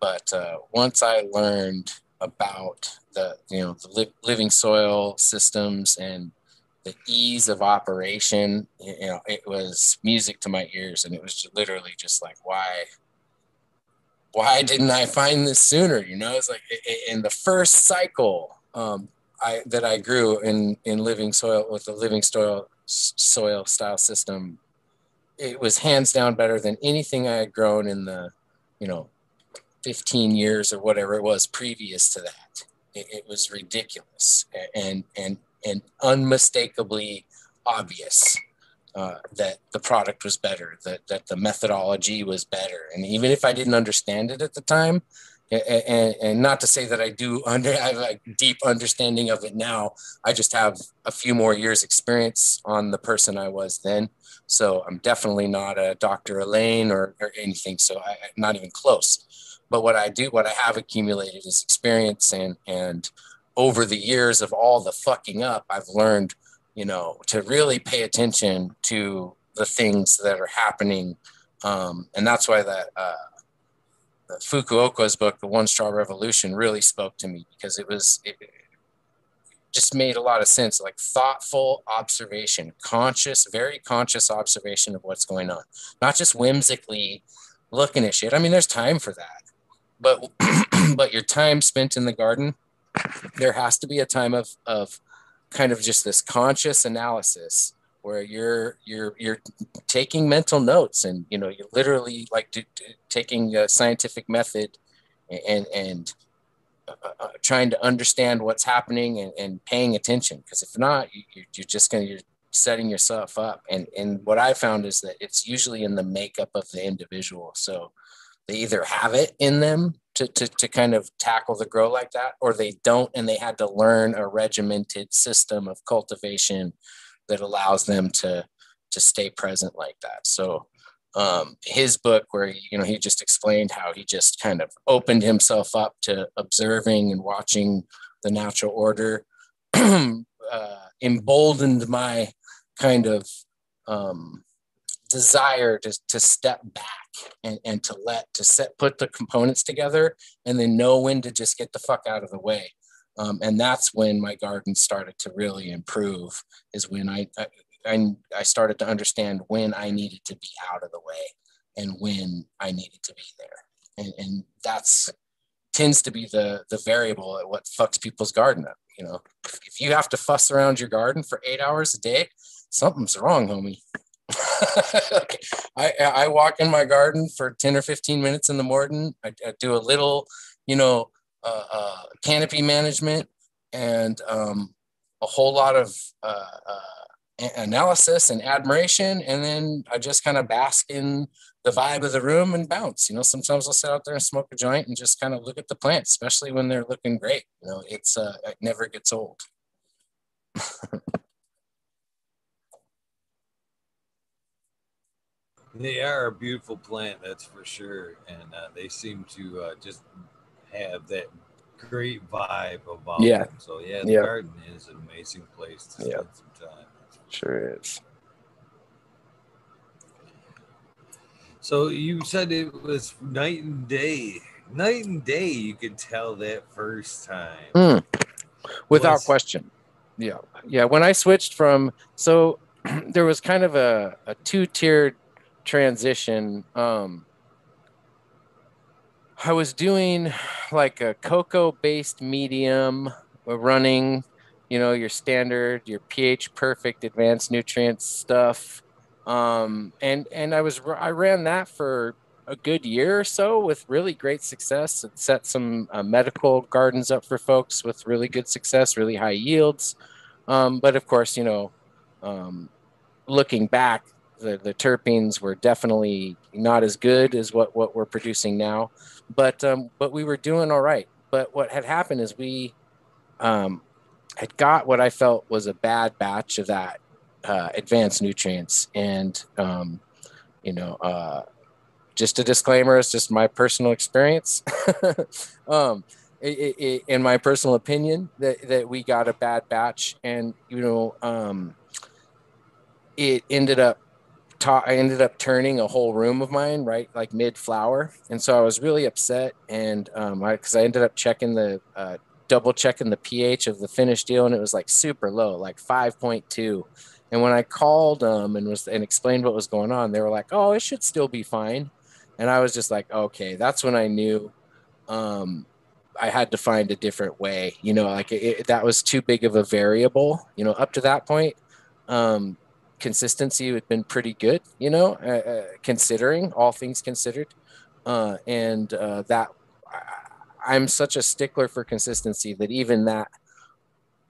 but uh, once I learned about the you know the li- living soil systems and the ease of operation, you know, it was music to my ears, and it was literally just like, why, why didn't I find this sooner? You know, it's like in the first cycle, um, I that I grew in in living soil with the living soil soil style system, it was hands down better than anything I had grown in the, you know, 15 years or whatever it was previous to that. It, it was ridiculous and and and unmistakably obvious uh, that the product was better, that that the methodology was better, and even if I didn't understand it at the time, and, and, not to say that I do under [laughs] I have a deep understanding of it now. I just have a few more years experience on the person I was then. So I'm definitely not a Dr. Elaine or, or anything. So I, am not even close. But what I do, what I have accumulated is experience and and over the years of all the fucking up, I've learned, you know, to really pay attention to the things that are happening. Um, and that's why that uh, Fukuoka's book, The One Straw Revolution, really spoke to me because it was it just made a lot of sense. Like thoughtful observation, conscious, very conscious observation of what's going on, not just whimsically looking at shit. I mean, there's time for that, but [clears throat] but your time spent in the garden, there has to be a time of of kind of just this conscious analysis where you're you're you're taking mental notes and you know you're literally like taking a scientific method and and uh, uh, uh trying to understand what's happening and, and paying attention. Because if not you, you're just going to you're setting yourself up. And and what i found is that it's usually in the makeup of the individual. So they either have it in them to, to, to kind of tackle the grow like that or they don't and they had to learn a regimented system of cultivation that allows them to to stay present like that. So um, his book where you know he just explained how he just kind of opened himself up to observing and watching the natural order [clears throat] uh, emboldened my kind of um, desire to, to step back and, and to let to set put the components together and then know when to just get the fuck out of the way um, and that's when my garden started to really improve is when I, I i started to understand when i needed to be out of the way and when i needed to be there. And, and that's tends to be the the variable at what fucks people's garden up you know? If you have to fuss around your garden for eight hours a day something's wrong homie. [laughs] I, I walk in my garden for 10 or 15 minutes in the morning. I, I do a little, you know, uh, uh, canopy management and um, a whole lot of uh, uh analysis and admiration. And then I just kind of bask in the vibe of the room and bounce. You know, sometimes I'll sit out there and smoke a joint and just kind of look at the plants, especially when they're looking great. You know, it's uh, it never gets old. They are a beautiful plant, that's for sure, and uh, they seem to uh, just have that great vibe about yeah. them. So yeah, the yeah. garden is an amazing place to spend some time. Sure is. So you said it was night and day. Night and day, you could tell that first time. Mm. Without was... question. Yeah. Yeah. When I switched from, so [clears throat] there was kind of a, a two tiered transition, um, I was doing like a cocoa based medium uh, running, you know, your standard, your pH perfect advanced nutrients stuff. Um, and, and I was, I ran that for a good year or so with really great success. It set some uh, medical gardens up for folks with really good success, really high yields. Um, but of course, you know, um, looking back, the, the terpenes were definitely not as good as what, what we're producing now, but um, but we were doing all right. But what had happened is we um, had got what I felt was a bad batch of that uh, advanced nutrients, and um, you know, uh, just a disclaimer, it's just my personal experience. [laughs] um, it, it, in my personal opinion, that, that we got a bad batch, and you know, um, it ended up I ended up turning a whole room of mine right like mid flower, and so I was really upset. And um, I because I ended up checking the uh, double checking the pH of the finished deal, and it was like super low, like five point two. And when I called them um, and was and explained what was going on, they were like, "Oh, it should still be fine." And I was just like, "Okay." That's when I knew um, I had to find a different way. You know, like it, it, that was too big of a variable. You know, up to that point, um, consistency had been pretty good, you know, uh, uh, considering all things considered. Uh, and uh, that I, I'm such a stickler for consistency that even that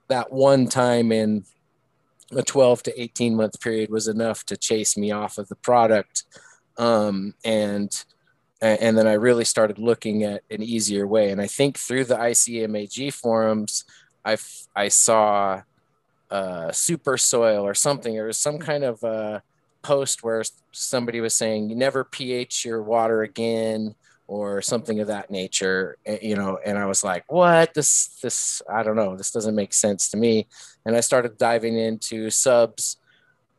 that one time in a 12 to 18 month period was enough to chase me off of the product. Um, and and then I really started looking at an easier way. And I think through the ICMAG forums, I I saw uh, super soil or something, or some kind of uh, post where somebody was saying you never pH your water again or something of that nature, you know. And I was like, what? This, this, I don't know. This doesn't make sense to me. And I started diving into subs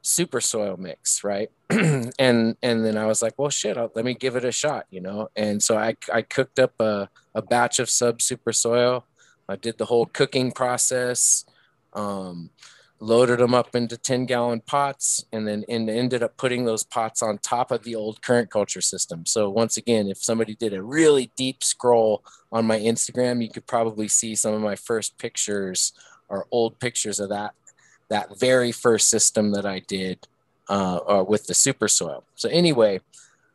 super soil mix right [clears throat] and and then i was like well shit I'll, let me give it a shot you know and so i i cooked up a, a batch of sub super soil i did the whole cooking process um, loaded them up into 10 gallon pots and then and ended up putting those pots on top of the old current culture system. So once again if somebody did a really deep scroll on my instagram you could probably see some of my first pictures or old pictures of that that very first system that i did uh, uh, with the super soil. So anyway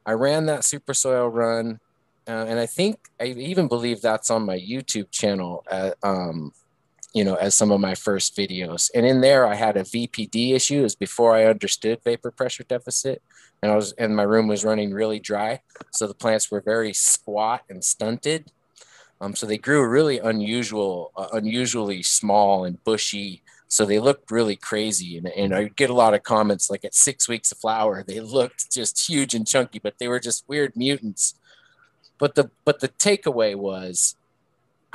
i ran that super soil run uh, and i think i even believe that's on my youtube channel at, um, you know, as some of my first videos. And in there, I had a VPD issue. Was before I understood vapor pressure deficit, and I was and my room was running really dry, so the plants were very squat and stunted. Um, so they grew really unusual, uh, unusually small and bushy. So they looked really crazy, and, and I get a lot of comments like at six weeks of flower, they looked just huge and chunky, but they were just weird mutants. But the but the takeaway was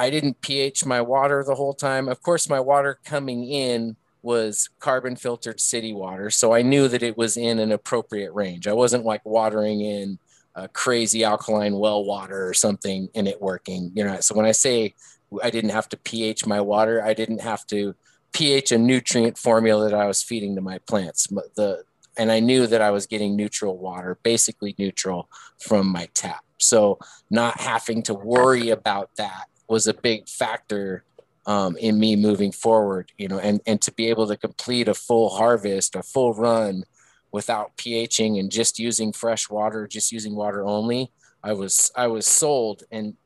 I didn't pH my water the whole time. Of course, my water coming in was carbon filtered city water. So I knew that it was in an appropriate range. I wasn't like watering in a crazy alkaline well water or something and it working, you know. So when I say I didn't have to pH my water, I didn't have to pH a nutrient formula that I was feeding to my plants. The and I knew that I was getting neutral water, basically neutral from my tap. So not having to worry about that was a big factor um, in me moving forward, you know, and, and to be able to complete a full harvest, a full run without pHing and just using fresh water, just using water only, I was, I was sold. And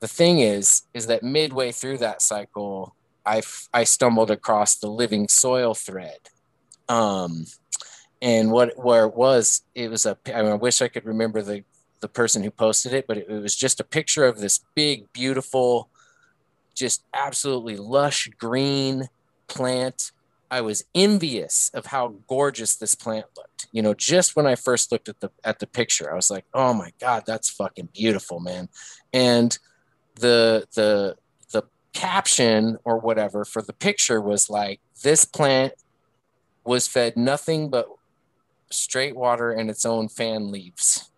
the thing is, is that midway through that cycle, I, I stumbled across the living soil thread. Um, and what, where it was, it was a, I, mean, I wish I could remember the, the person who posted it, but it, it was just a picture of this big, beautiful, just absolutely lush green plant. I was envious of how gorgeous this plant looked. You know, just when I first looked at the at the picture, I was like, "Oh my god, that's fucking beautiful, man." And the the the caption or whatever for the picture was like, "This plant was fed nothing but straight water and its own fan leaves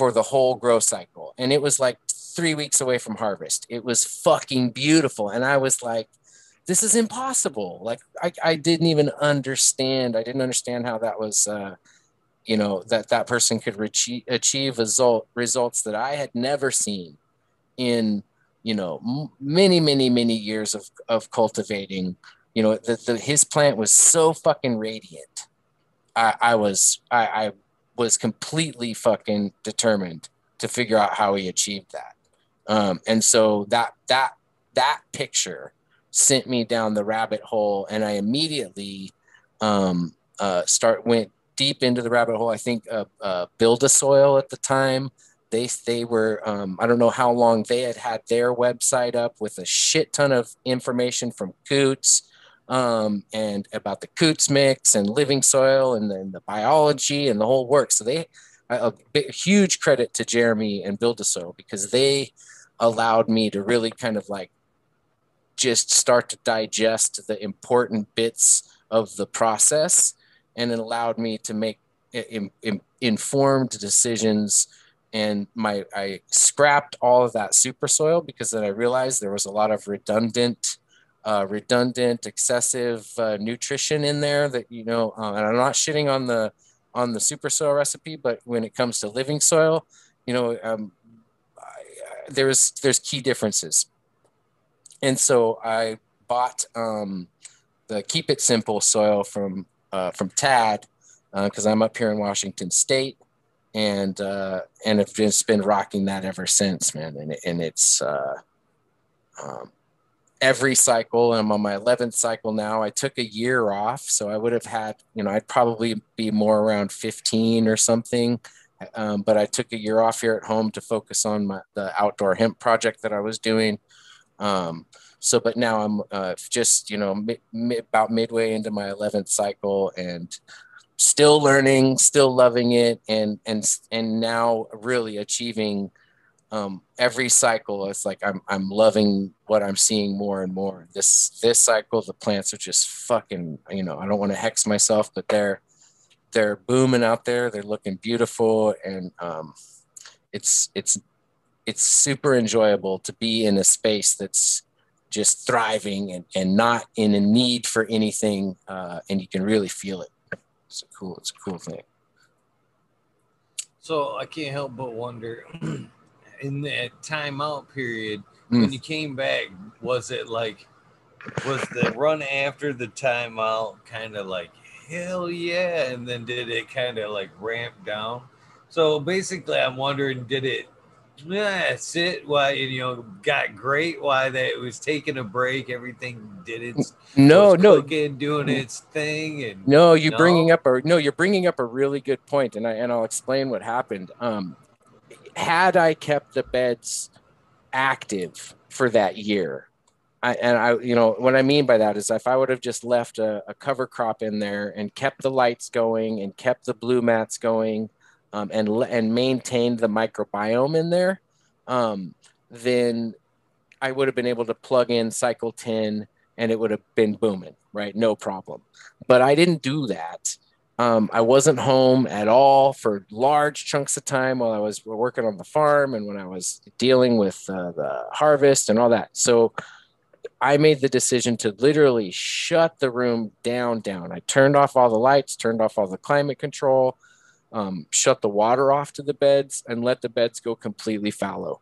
for the whole grow cycle." And it was like three weeks away from harvest. It was fucking beautiful. And I was like, this is impossible. Like I, I didn't even understand. I didn't understand how that was, uh, you know, that that person could achieve, achieve result, results that I had never seen in, you know, m- many, many, many years of, of cultivating, you know, that the, his plant was so fucking radiant. I, I was, I, I was completely fucking determined to figure out how he achieved that. Um, and so that that that picture sent me down the rabbit hole, and I immediately um, uh, start went deep into the rabbit hole. I think uh, uh, Build a Soil at the time. They they were um, I don't know how long they had had their website up with a shit ton of information from Coots. Um, and about the Coots mix and living soil and then the biology and the whole work. So they a, big, huge credit to Jeremy and Build a Soil because they allowed me to really kind of like just start to digest the important bits of the process and it allowed me to make in, in, informed decisions and my i scrapped all of that super soil because then i realized there was a lot of redundant uh, redundant excessive uh, nutrition in there that you know uh, and i'm not shitting on the on the super soil recipe but when it comes to living soil you know um, there's there's key differences. And so I bought um, the Keep It Simple soil from uh, from Tad because uh, I'm up here in Washington State, and uh, and just been rocking that ever since, man. And and it's uh, um, every cycle. I'm on my 11th cycle now. I took a year off, so I would have had, you know, I'd probably be more around 15 or something um, but I took a year off here at home to focus on my, the outdoor hemp project that I was doing. Um, so, but now I'm uh, just, you know, mi- mi- about midway into my 11th cycle and still learning, still loving it. And, and, and now really achieving um, every cycle. It's like, I'm, I'm loving what I'm seeing more and more this, this cycle, the plants are just fucking, you know, I don't want to hex myself, but they're, they're booming out there. They're looking beautiful, and um, it's it's it's super enjoyable to be in a space that's just thriving and, and not in a need for anything, uh, and you can really feel it. It's a cool. It's a cool thing. So I can't help but wonder, [clears throat] in that timeout period, mm. when you came back, was it like, was the run after the timeout kind of like hell yeah. And then did it kind of like ramp down? So basically, I'm wondering, did it yeah, sit why you know got great why that was taking a break everything did its no no doing its thing and no you no? bringing up a no you're bringing up a really good point and i and i'll explain what happened um had i kept the beds active for that year I, and I, you know, what I mean by that is if I would have just left a, a, cover crop in there and kept the lights going and kept the Blumats going, um, and and maintained the microbiome in there, um, then I would have been able to plug in cycle ten and it would have been booming, right? No problem. But I didn't do that. Um, I wasn't home at all for large chunks of time while I was working on the farm and when I was dealing with uh, the harvest and all that. So I made the decision to literally shut the room down, down. I turned off all the lights, turned off all the climate control, um, shut the water off to the beds, and let the beds go completely fallow.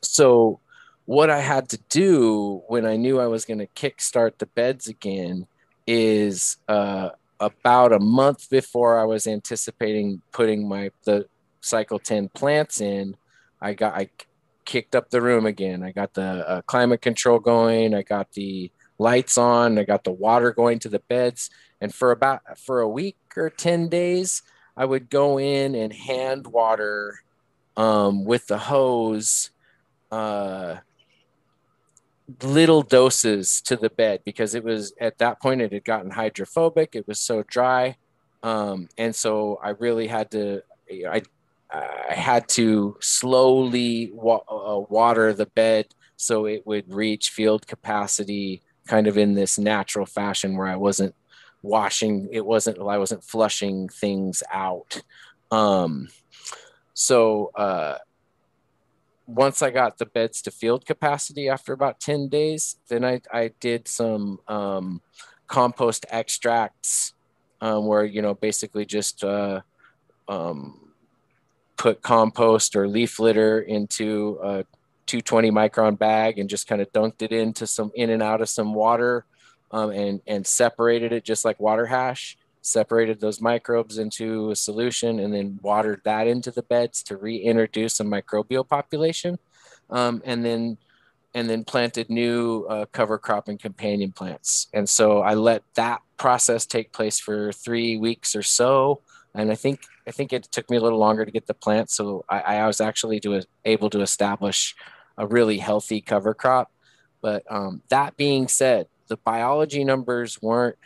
So, what I had to do when I knew I was going to kickstart the beds again is uh, about a month before I was anticipating putting my the cycle 10 plants in, I got I kicked up the room again. I got the uh, climate control going. I got the lights on. I got the water going to the beds. And for about for a week or 10 days, I would go in and hand water um, with the hose uh, little doses to the bed because it was at that point it had gotten hydrophobic. It was so dry. Um, and so I really had to, I I had to slowly wa- uh, water the bed so it would reach field capacity kind of in this natural fashion where I wasn't washing it wasn't I wasn't flushing things out um so uh once I got the beds to field capacity after about 10 days then I I did some um compost extracts um, where you know basically just uh um put compost or leaf litter into a 220 micron bag and just kind of dunked it into some in and out of some water um, and and separated it just like water hash separated those microbes into a solution and then watered that into the beds to reintroduce a microbial population um, and then and then planted new uh, cover crop and companion plants and so i let that process take place for three weeks or so and I think I think it took me a little longer to get the plant, so I, I was actually to, able to establish a really healthy cover crop. But um, that being said, the biology numbers weren't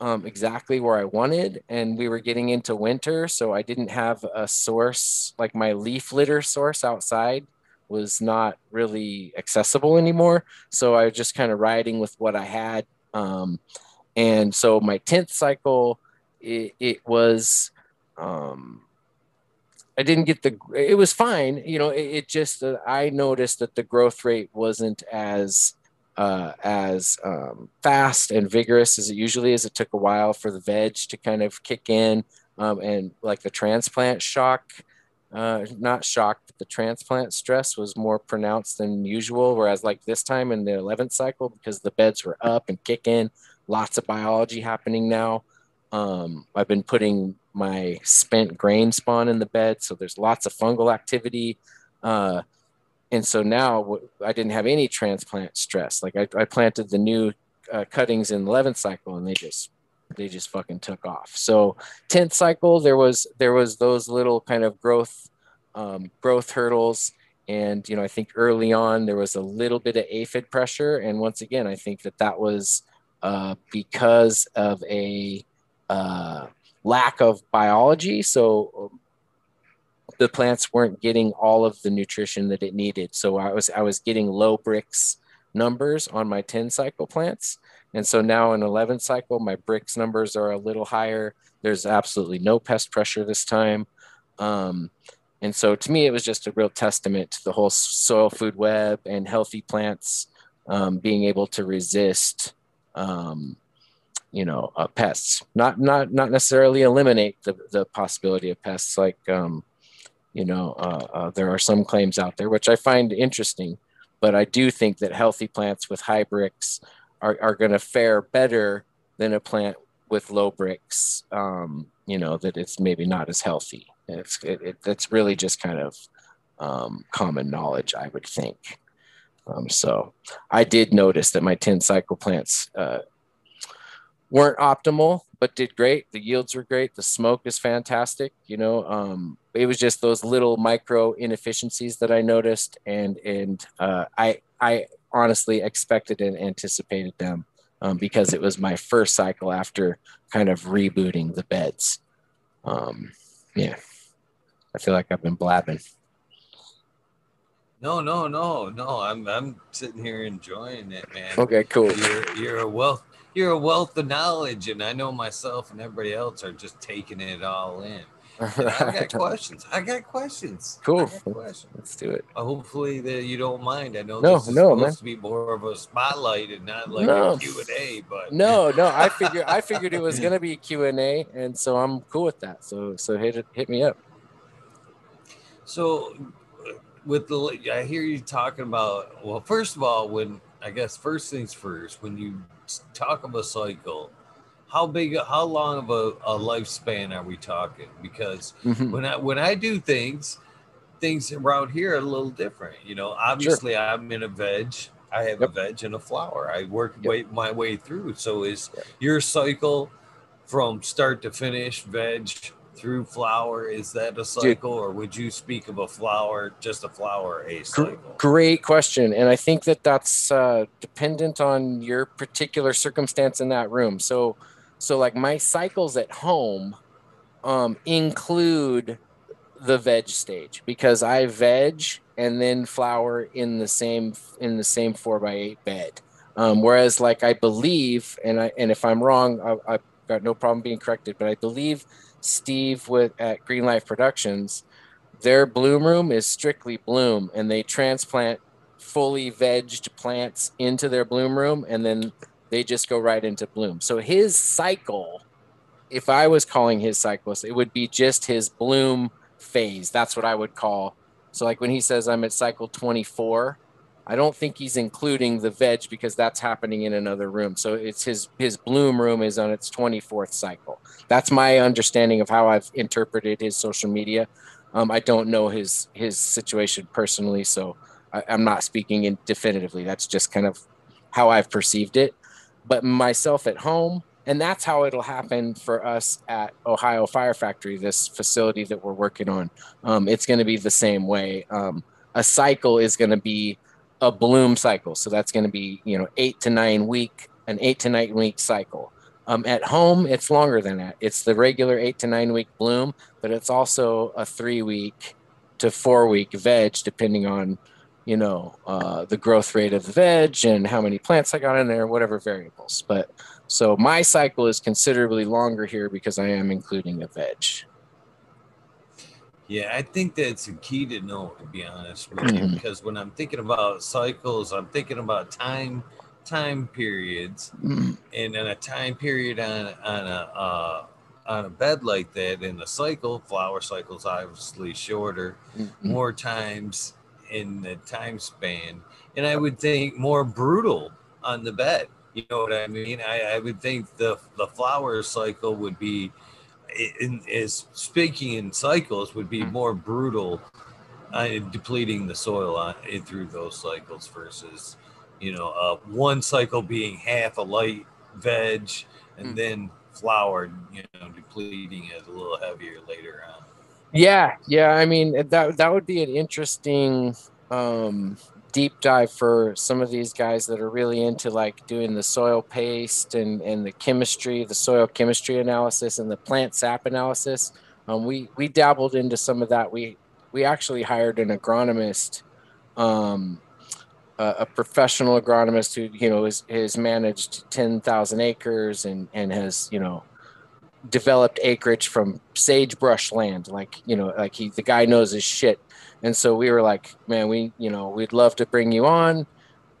um, exactly where I wanted, and we were getting into winter, so I didn't have a source like my leaf litter source outside was not really accessible anymore. So I was just kind of riding with what I had. Um, and so my 10th cycle, it, it was um, I didn't get the. It was fine, you know. It, it just uh, I noticed that the growth rate wasn't as uh, as um, fast and vigorous as it usually is. It took a while for the veg to kind of kick in, um, and like the transplant shock, uh, not shock, but the transplant stress was more pronounced than usual. Whereas like this time in the 11th cycle, because the beds were up and kicking, lots of biology happening now. Um, I've been putting my spent grain spawn in the bed. So there's lots of fungal activity. Uh, and so now I didn't have any transplant stress. Like I, I planted the new uh, cuttings in the 11th cycle and they just, they just fucking took off. So 10th cycle, there was, there was those little kind of growth, um, growth hurdles. And, you know, I think early on there was a little bit of aphid pressure. And once again, I think that that was uh, because of a, uh, lack of biology. So the plants weren't getting all of the nutrition that it needed. So I was I was getting low Brix numbers on my 10 cycle plants. And so now in 11 cycle, my Brix numbers are a little higher. There's absolutely no pest pressure this time. Um, and so to me, it was just a real testament to the whole soil food web and healthy plants um, being able to resist um, you know uh, pests not not not necessarily eliminate the, the possibility of pests like um, you know uh, uh, there are some claims out there which i find interesting but i do think that healthy plants with high Brix are, are going to fare better than a plant with low Brix. um, you know that it's maybe not as healthy it's it, it, it's really just kind of um, common knowledge i would think um, so i did notice that my 10 cycle plants uh, weren't optimal, but did great. The yields were great. The smoke is fantastic. You know, um, it was just those little micro inefficiencies that I noticed, and and uh, I I honestly expected and anticipated them um, because it was my first cycle after kind of rebooting the beds. Um, yeah, I feel like I've been blabbing. No, no, no, no. I'm I'm sitting here enjoying it, man. Okay, cool. You're you're a wealth you're a wealth of knowledge, and I know myself and everybody else are just taking it all in. [laughs] I got questions. I got questions. Cool. Got questions. Let's do it. Uh, hopefully that you don't mind. I know no, this is no, supposed man. to be more of a spotlight and not like no. a Q and A. But no, no. I figured I figured it was gonna be Q and A, and so I'm cool with that. So so hit it, hit me up. So with the I hear you talking about well, first of all, when I guess first things first, when you talk of a cycle how big how long of a, a lifespan are we talking because mm-hmm. when i when i do things things around here are a little different you know obviously sure. i'm in a veg i have yep. a veg and a flower i work yep. way, my way through so is yep. your cycle from start to finish veg through flower is that a cycle Dude. or would you speak of a flower just a flower a cycle great question and i think that that's uh, dependent on your particular circumstance in that room so so like my cycles at home um, include the veg stage because I veg and then flower in the same in the same four by eight bed. Um, whereas like I believe, and I and if I'm wrong, I, have got no problem being corrected. But I believe Steve with at Green Life Productions, their bloom room is strictly bloom, and they transplant fully vegged plants into their bloom room, and then they just go right into bloom. So his cycle, if I was calling his cycles, it would be just his bloom phase. That's what I would call. So like when he says I'm at cycle 24, I don't think he's including the veg because that's happening in another room. So it's his his bloom room is on its 24th cycle. That's my understanding of how I've interpreted his social media. Um, I don't know his his situation personally, so I, I'm not speaking in definitively. That's just kind of how I've perceived it but myself at home. And that's how it'll happen for us at Ohio Fire Factory, this facility that we're working on. Um, it's going to be the same way. Um, a cycle is going to be a bloom cycle. So that's going to be, you know, eight to nine week, an eight to nine week cycle. Um, at home, it's longer than that. It's the regular eight to nine week bloom, but it's also a three week to four week veg, depending on you know, uh, the growth rate of the veg and how many plants I got in there, whatever variables. But so my cycle is considerably longer here because I am including a veg. Yeah, I think that's a key to know, to be honest with mm-hmm. you, because when I'm thinking about cycles, I'm thinking about time time periods, mm-hmm. and in a time period on on a uh, on a bed like that in the cycle, flower cycles obviously shorter, mm-hmm. more times in the time span, and I would think more brutal on the bed. You know what I mean? I, I would think the the flower cycle would be, in, is speaking in cycles, would be hmm. more brutal, uh, depleting the soil on through those cycles versus, you know, uh, one cycle being half a light veg and mm. then flower, you know, depleting it a little heavier later on. Yeah, yeah. I mean that that would be an interesting um, deep dive for some of these guys that are really into like doing the soil paste and and the chemistry, the soil chemistry analysis, and the plant sap analysis. Um, we we dabbled into some of that. We we actually hired an agronomist. Um, a, a professional agronomist who you know has, has managed 10,000 acres and and has you know developed acreage from sagebrush land. Like, you know, like he, the guy knows his shit. And so we were like, man, we, you know, we'd love to bring you on,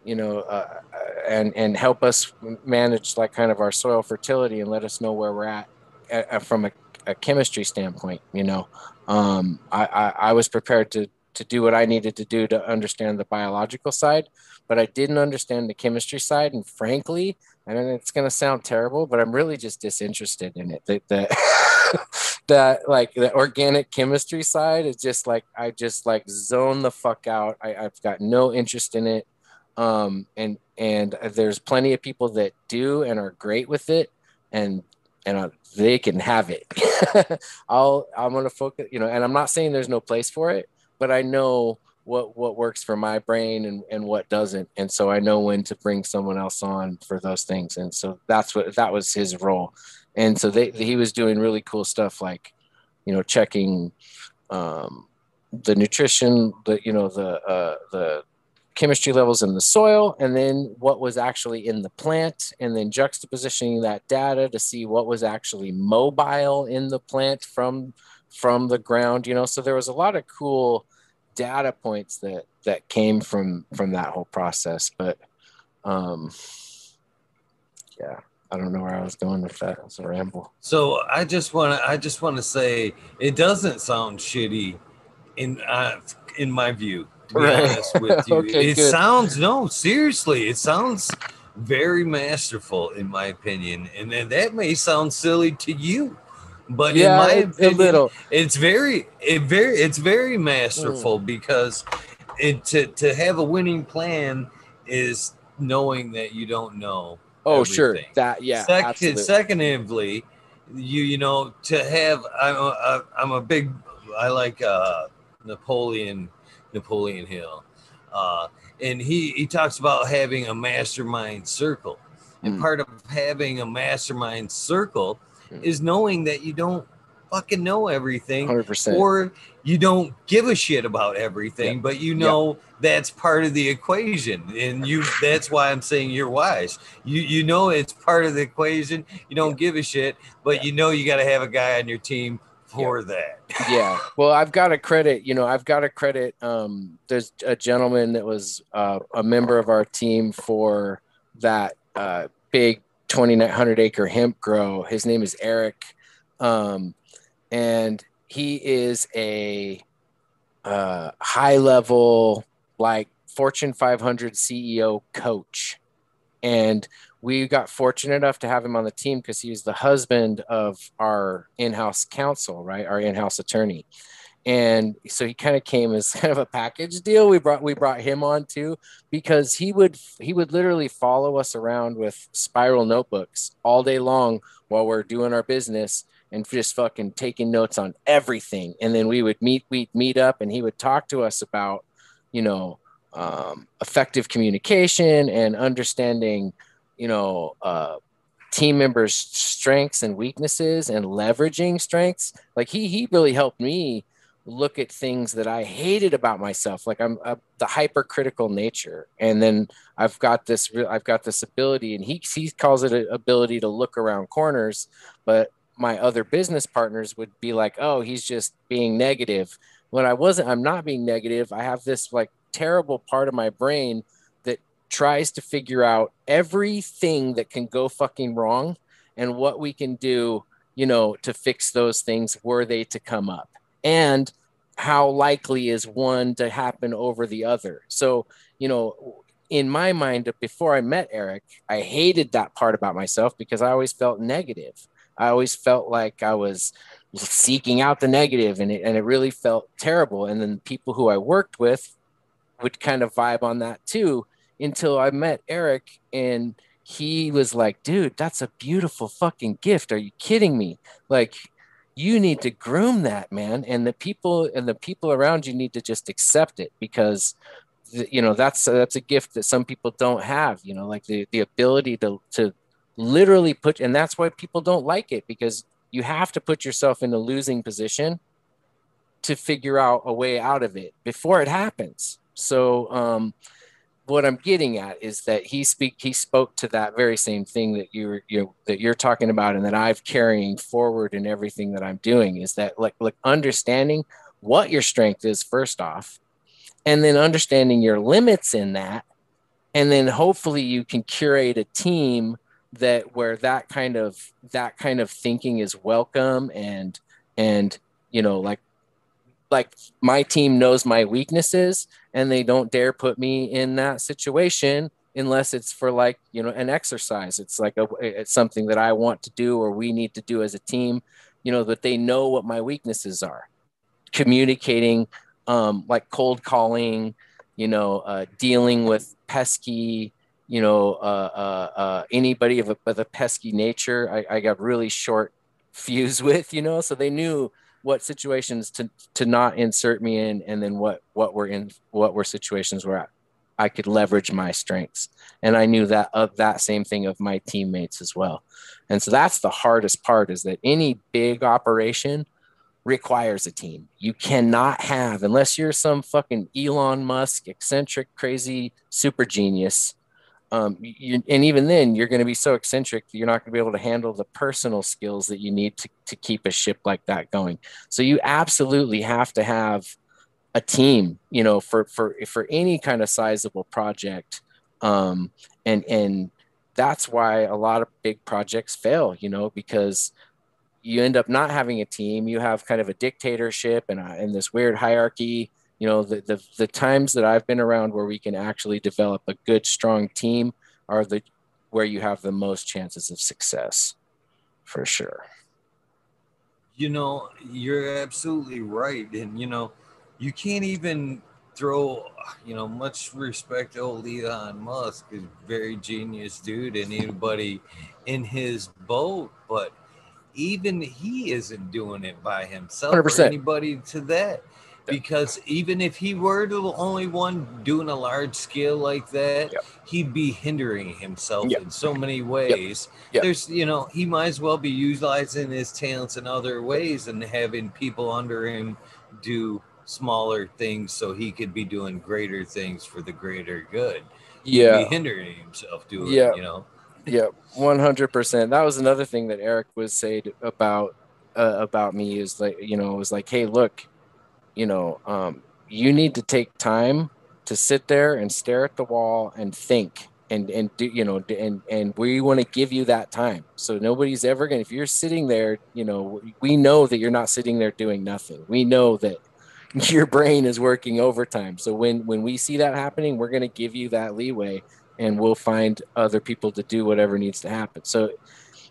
you know, uh, and, and help us manage like kind of our soil fertility and let us know where we're at, at from a, a, chemistry standpoint. You know, um, I, I, I was prepared to, to do what I needed to do to understand the biological side, but I didn't understand the chemistry side. And frankly, I and it's going to sound terrible, but I'm really just disinterested in it. That the, [laughs] that like the organic chemistry side is just like I just like zone the fuck out. I, I've got no interest in it. Um, and and there's plenty of people that do and are great with it, and and uh, they can have it. [laughs] I'll I'm gonna focus, you know, and I'm not saying there's no place for it, but I know what what works for my brain and, and what doesn't and so i know when to bring someone else on for those things and so that's what that was his role and so they he was doing really cool stuff like you know checking um, the nutrition, the you know the uh, the chemistry levels in the soil, and then what was actually in the plant, and then juxtapositioning that data to see what was actually mobile in the plant from from the ground. You know, so there was a lot of cool data points that that came from from that whole process, but um, yeah. I don't know where I was going with that. It's a ramble. So I just want to I just want to say it doesn't sound shitty in uh, in my view. To be right. honest with [laughs] you, okay, it good. sounds no seriously. It sounds very masterful in my opinion, and, and that may sound silly to you, but yeah, in my opinion, little. it's very it very it's very masterful mm. because it to to have a winning plan is knowing that you don't know Oh, everything. sure. That yeah. Second, secondly, you you know to have I'm a, I'm a big I like uh, Napoleon Napoleon Hill, uh, and he he talks about having a mastermind circle, and mm. part of having a mastermind circle mm. is knowing that you don't fucking know everything 100%. or you don't give a shit about everything but you know that's part of the equation and you that's why i'm saying you're wise. You you know it's part of the equation. You don't give a shit but you know you got to have a guy on your team for that. Yeah. Well i've got to credit you know i've got to credit um there's a gentleman that was uh, a member of our team for that uh, big 2900 acre hemp grow. His name is eric. Um and he is a uh, high level, like Fortune 500 CEO coach. And we got fortunate enough to have him on the team because he was the husband of our in-house counsel, right? Our in-house attorney. And so he kind of came as [laughs] kind of a package deal. We brought we brought him on too because he would he would literally follow us around with spiral notebooks all day long while we're doing our business and just fucking taking notes on everything. And then we would meet, we'd meet up, and he would talk to us about, you know, um, effective communication and understanding, you know, uh, team members' strengths and weaknesses and leveraging strengths. Like he he really helped me look at things that I hated about myself. Like I'm uh, the hypercritical nature, and then I've got this I've got this ability, and he he calls it an ability to look around corners, but my other business partners would be like, oh, he's just being negative. When I wasn't, I'm not being negative. I have this like terrible part of my brain that tries to figure out everything that can go fucking wrong and what we can do, you know, to fix those things were they to come up. And how likely is one to happen over the other. So, you know, in my mind, before I met Eric, I hated that part about myself because I always felt negative. I always felt like I was seeking out the negative and it, and it really felt terrible. And then people who I worked with would kind of vibe on that too until I met Eric and he was like, dude, that's a beautiful fucking gift. Are you kidding me? Like, you need to groom that, man. And the people and the people around you need to just accept it because you know that's that's a gift that some people don't have you know like the the ability to to literally put and that's why people don't like it because you have to put yourself in a losing position to figure out a way out of it before it happens. So um, what i'm getting at is that he speak he spoke to that very same thing that you're you that you're talking about and that i've carrying forward in everything that i'm doing is that like like understanding what your strength is first off and then understanding your limits in that and then hopefully you can curate a team that where that kind of that kind of thinking is welcome and and you know like like my team knows my weaknesses and they don't dare put me in that situation unless it's for like you know an exercise. It's like a it's something that i want to do or we need to do as a team you know that they know what my weaknesses are. Communicating um like cold calling you know uh, dealing with pesky you know, uh, uh, uh, anybody of a, of a pesky nature, I, I got really short fuse [laughs] with, you know, so they knew what situations to, to not insert me in, and then what, what were in, what were situations where I, I could leverage my strengths. And I knew that of that same thing of my teammates as well. And so that's the hardest part is that any big operation, requires a team. You cannot have, unless you're some fucking Elon Musk, eccentric, crazy super genius. Um, you, and even then, you're going to be so eccentric you're not going to be able to handle the personal skills that you need to, to keep a ship like that going. So you absolutely have to have a team, you know, for for for any kind of sizable project. Um, and and that's why a lot of big projects fail, you know, because you end up not having a team. You have kind of a dictatorship and, a, and this weird hierarchy. You know, the, the, the times that I've been around where we can actually develop a good, strong team are the where you have the most chances of success for sure. You know, you're absolutely right. And, you know, you can't even throw, you know, much respect to old Elon Musk is very genius dude and anybody in his boat, but even he isn't doing it by himself 100%. or anybody to that because even if he were the only one doing a large scale like that, yep. he'd be hindering himself yep. in so many ways. Yep. There's, you know, he might as well be utilizing his talents in other ways and having people under him do smaller things so he could be doing greater things for the greater good. Yeah, He'd be hindering himself doing, yeah. you know. Yeah, one hundred percent. That was another thing that Eric was saying about uh, about me is like you know it was like, hey, look, you know, um, you need to take time to sit there and stare at the wall and think and and do you know and and we want to give you that time. So nobody's ever gonna if you're sitting there you know we know that you're not sitting there doing nothing. We know that [laughs] your brain is working overtime. So when when we see that happening we're to give you that leeway and we'll find other people to do whatever needs to happen. So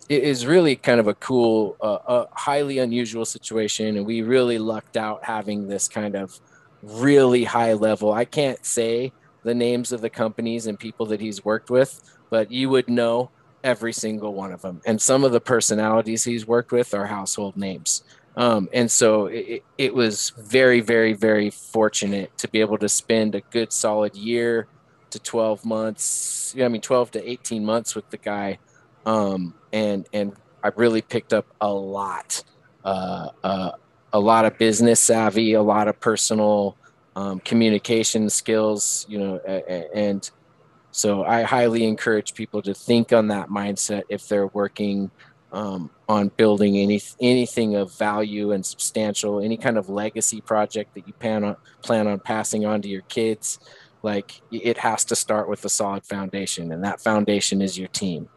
it is really kind of a cool, uh, a highly unusual situation, and we really lucked out having this kind of really high level. I can't say the names of the companies and people that he's worked with, but you would know every single one of them. And some of the personalities he's worked with are household names. Um, and so it, it was very, very, very fortunate to be able to spend a good solid year to 12 months. I mean, 12 to 18 months with the guy. Um, and, and I really picked up a lot, uh, uh, a lot of business savvy, a lot of personal um, communication skills, you know, and so I highly encourage people to think on that mindset if they're working um, on building any anything of value and substantial, any kind of legacy project that you plan on plan on passing on to your kids. Like it has to start with a solid foundation and that foundation is your team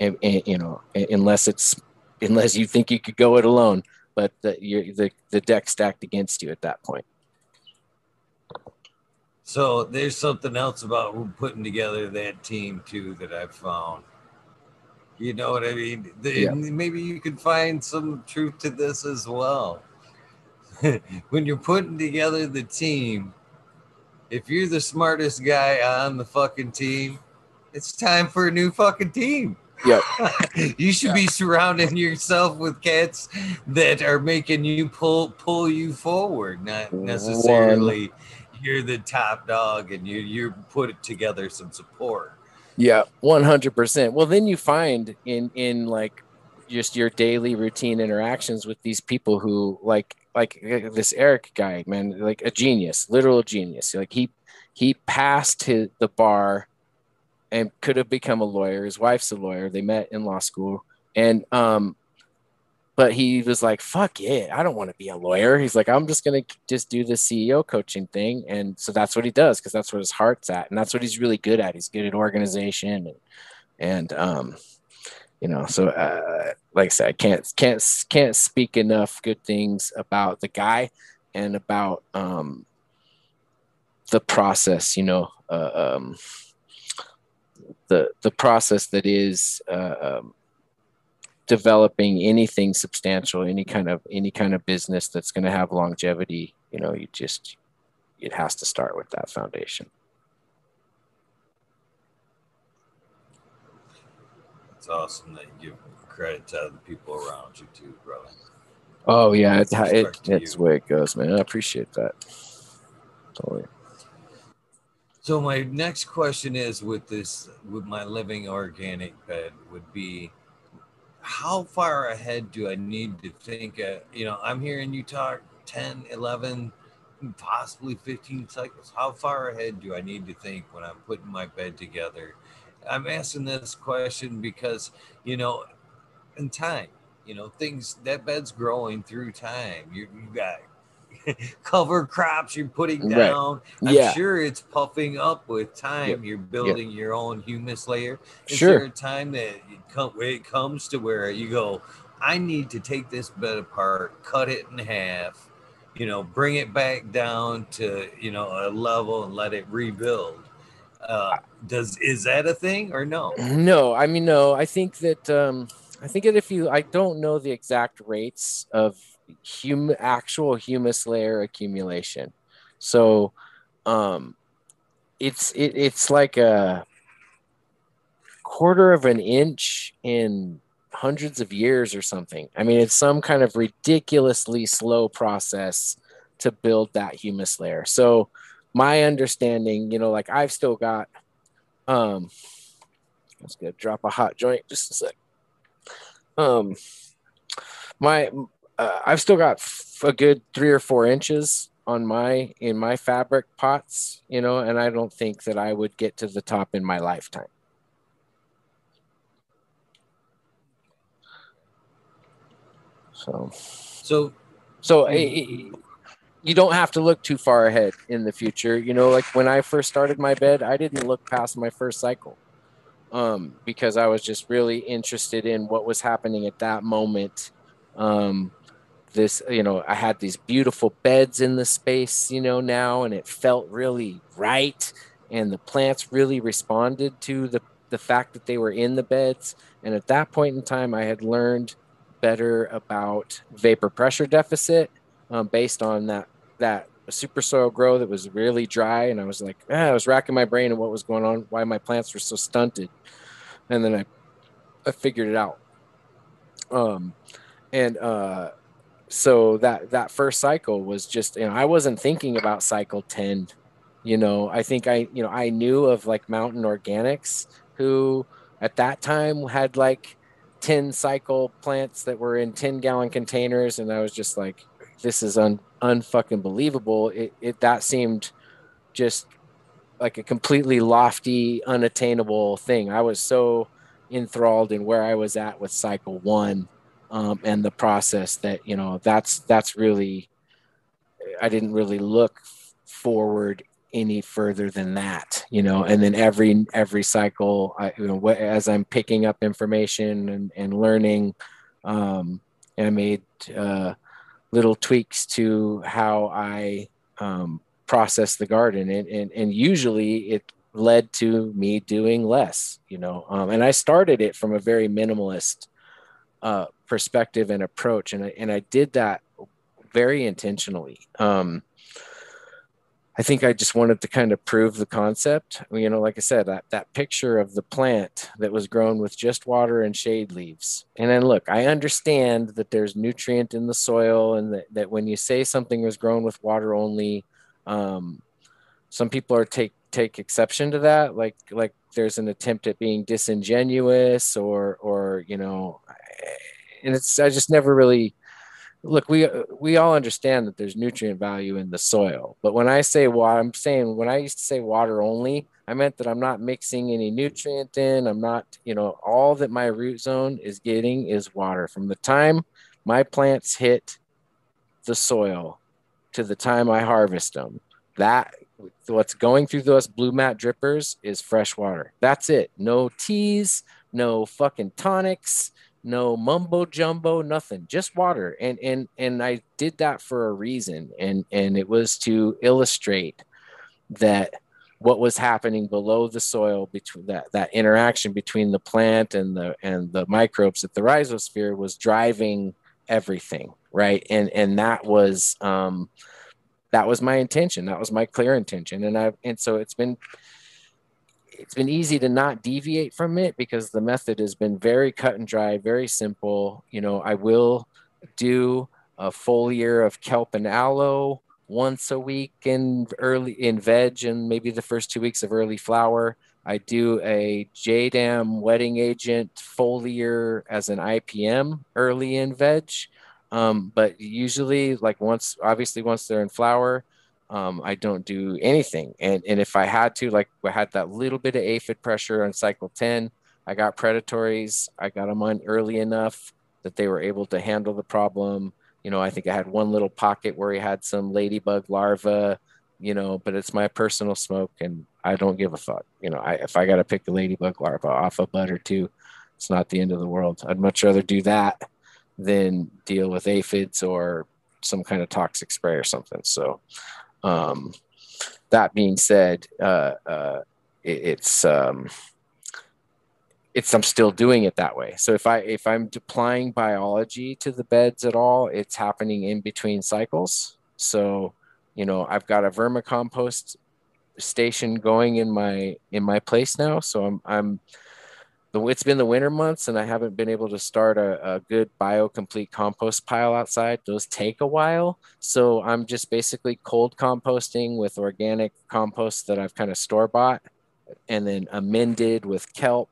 and, and you know unless it's unless you think you could go it alone but the, you're, the the deck stacked against you at that point so there's something else about putting together that team too that i've found you know what i mean the, yeah. maybe you could find some truth to this as well [laughs] when you're putting together the team if you're the smartest guy on the fucking team, it's time for a new fucking team. Yeah. [laughs] you should be surrounding yourself with cats that are making you pull pull you forward, not necessarily One. you're the top dog and you you put together some support. Yeah, one hundred percent. Well, then you find in in like just your daily routine interactions with these people who like like this Eric guy, man, like a genius, literal genius. Like he he passed his, the bar and could have become a lawyer. His wife's a lawyer. They met in law school, and um, but he was like, "Fuck it, I don't want to be a lawyer." He's like, "I'm just gonna just do the CEO coaching thing," and so that's what he does because that's what his heart's at, and that's what he's really good at. He's good at organization and and um, you know so uh, like i said i can't can't can't speak enough good things about the guy and about um, the process you know uh, um, the the process that is uh, um, developing anything substantial any kind of any kind of business that's going to have longevity you know you just it has to start with that foundation It's awesome that you give credit to the people around you too, brother. Oh yeah, it, it, it's the way it goes, man. I appreciate that. Totally. So my next question is with this with my living organic bed would be how far ahead do I need to think? Uh, you know, I'm hearing you talk 10, 11, possibly 15 cycles. How far ahead do I need to think when I'm putting my bed together? I'm asking this question because, you know, in time, you know, things that bed's growing through time. You, you got [laughs] cover crops you're putting down. Right. I'm sure it's puffing up with time. Yep. You're building yep. your own humus layer. Is sure. there a time that it, come, it comes to where you go, I need to take this bed apart, cut it in half, you know, bring it back down to, you know, a level and let it rebuild. Uh, does is that a thing or no? No, I mean no. I think that um, I think that if you, I don't know the exact rates of hum actual humus layer accumulation. So um it's it, it's like a quarter of an inch in hundreds of years or something. I mean, it's some kind of ridiculously slow process to build that humus layer. So my understanding, you know, like I've still got um let's go drop a hot joint just a sec. Um my uh, I've still got a good three or four inches on my in my fabric pots, you know, and I don't think that I would get to the top in my lifetime. So, so, so it, it, you don't have to look too far ahead in the future. You know, like when I first started my bed, I didn't look past my first cycle um, because I was just really interested in what was happening at that moment. Um, this you know i had these beautiful beds in the space you know now and it felt really right and the plants really responded to the the fact that they were in the beds and at that point in time i had learned better about vapor pressure deficit um, based on that that super soil grow that was really dry and i was like ah, i was racking my brain and what was going on why my plants were so stunted and then i i figured it out. Um and uh so that that first cycle was just you know i wasn't thinking about cycle 10 you know i think i you know i knew of like mountain organics who at that time had like 10 cycle plants that were in 10 gallon containers and i was just like this is un unfucking believable. It, it that seemed just like a completely lofty unattainable thing. I was so enthralled in where i was at with cycle one um, and the process that you know that's that's really i didn't really look forward any further than that you know and then every every cycle i you know as i'm picking up information and, and learning um and i made uh, little tweaks to how i um, process the garden and, and and usually it led to me doing less you know um, and i started it from a very minimalist uh, perspective and approach, and I and I did that very intentionally. Um, I think I just wanted to kind of prove the concept. You know, like I said, that, that picture of the plant that was grown with just water and shade leaves. And then look, I understand that there's nutrient in the soil and that, that when you say something was grown with water only, um, some people are take take exception to that. Like like there's an attempt at being disingenuous or or you know and it's I just never really look we we all understand that there's nutrient value in the soil but when i say water i'm saying when i used to say water only i meant that i'm not mixing any nutrient in i'm not you know all that my root zone is getting is water. From the time my plants hit the soil to the time i harvest them that what's going through those Blumat drippers is fresh water. That's it. No teas no fucking tonics no mumbo jumbo nothing just water. And and and i did that for a reason. And and it was to illustrate that what was happening below the soil between that that interaction between the plant and the and the microbes at the rhizosphere was driving everything right? And and that was um that was my intention. That was my clear intention. And i and so it's been it's been easy to not deviate from it because the method has been very cut and dry, very simple. You know, I will do a full year of kelp and aloe once a week in early in veg and maybe the first two weeks of early flower. I do a JADAM wetting agent foliar as an IPM early in veg. Um, but usually, like once, obviously, once they're in flower, um, I don't do anything. And, and if I had to, like I had that little bit of aphid pressure on cycle 10, I got predatories. I got them on early enough that they were able to handle the problem. You know, I think I had one little pocket where he had some ladybug larva, you know, but it's my personal smoke and I don't give a fuck. You know, I, if I got to pick a ladybug larva off a bud or two, it's not the end of the world. I'd much rather do that than deal with aphids or some kind of toxic spray or something. So, um, that being said, uh, uh, it, it's um, it's I'm still doing it that way. So if I if I'm applying biology to the beds at all, it's happening in between cycles. So you know I've got a vermicompost station going in my in my place now. So I'm I'm it's been the winter months and I haven't been able to start a, a good biocomplete compost pile outside. Those take a while. So I'm just basically cold composting with organic compost that I've kind of store bought and then amended with kelp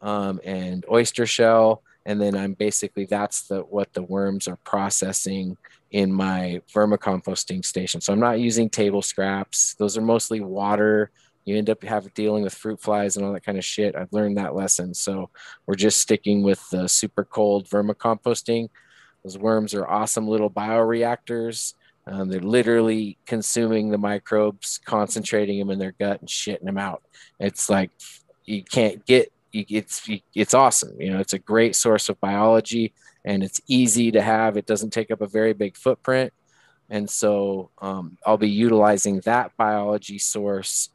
um, and oyster shell. And then I'm basically that's the what the worms are processing in my vermicomposting station. So I'm not using table scraps. Those are mostly water you end up having dealing with fruit flies and all that kind of shit. I've learned that lesson. So we're just sticking with the super cold vermicomposting. Those worms are awesome little bioreactors. Um, they're literally consuming the microbes, concentrating them in their gut and shitting them out. It's like you can't get. It's it's awesome. You know, it's a great source of biology, and it's easy to have. It doesn't take up a very big footprint, and so um, I'll be utilizing that biology source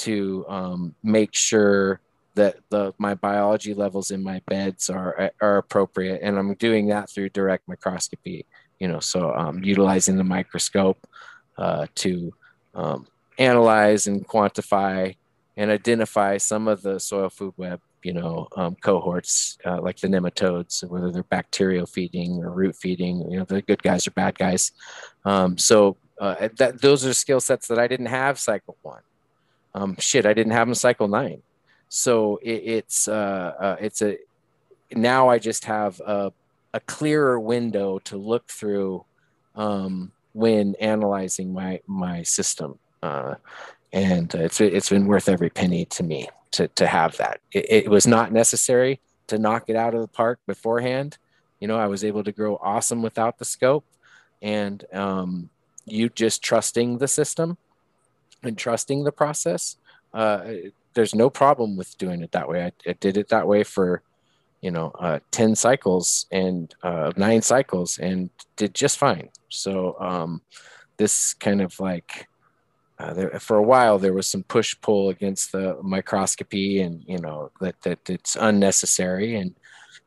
to um, make sure that the my biology levels in my beds are are appropriate, and I'm doing that through direct microscopy. You know, so um, utilizing the microscope uh, to um, analyze and quantify and identify some of the soil food web you know um, cohorts uh, like the nematodes whether they're bacterial feeding or root feeding you know the good guys or bad guys um, so uh, that those are skill sets that i didn't have cycle one um, shit, I didn't have them cycle nine. So it, it's uh, uh, it's a now I just have a, a clearer window to look through um, when analyzing my my system, uh, and it's it's been worth every penny to me to to have that. It, it was not necessary to knock it out of the park beforehand. You know, I was able to grow awesome without the scope, and um, you just trusting the system and trusting the process, uh, there's no problem with doing it that way. I, I did it that way for, you know, uh, 10 cycles and uh, nine cycles and did just fine. So um, this kind of like, uh, there, for a while there was some push pull against the microscopy and you know that that it's unnecessary and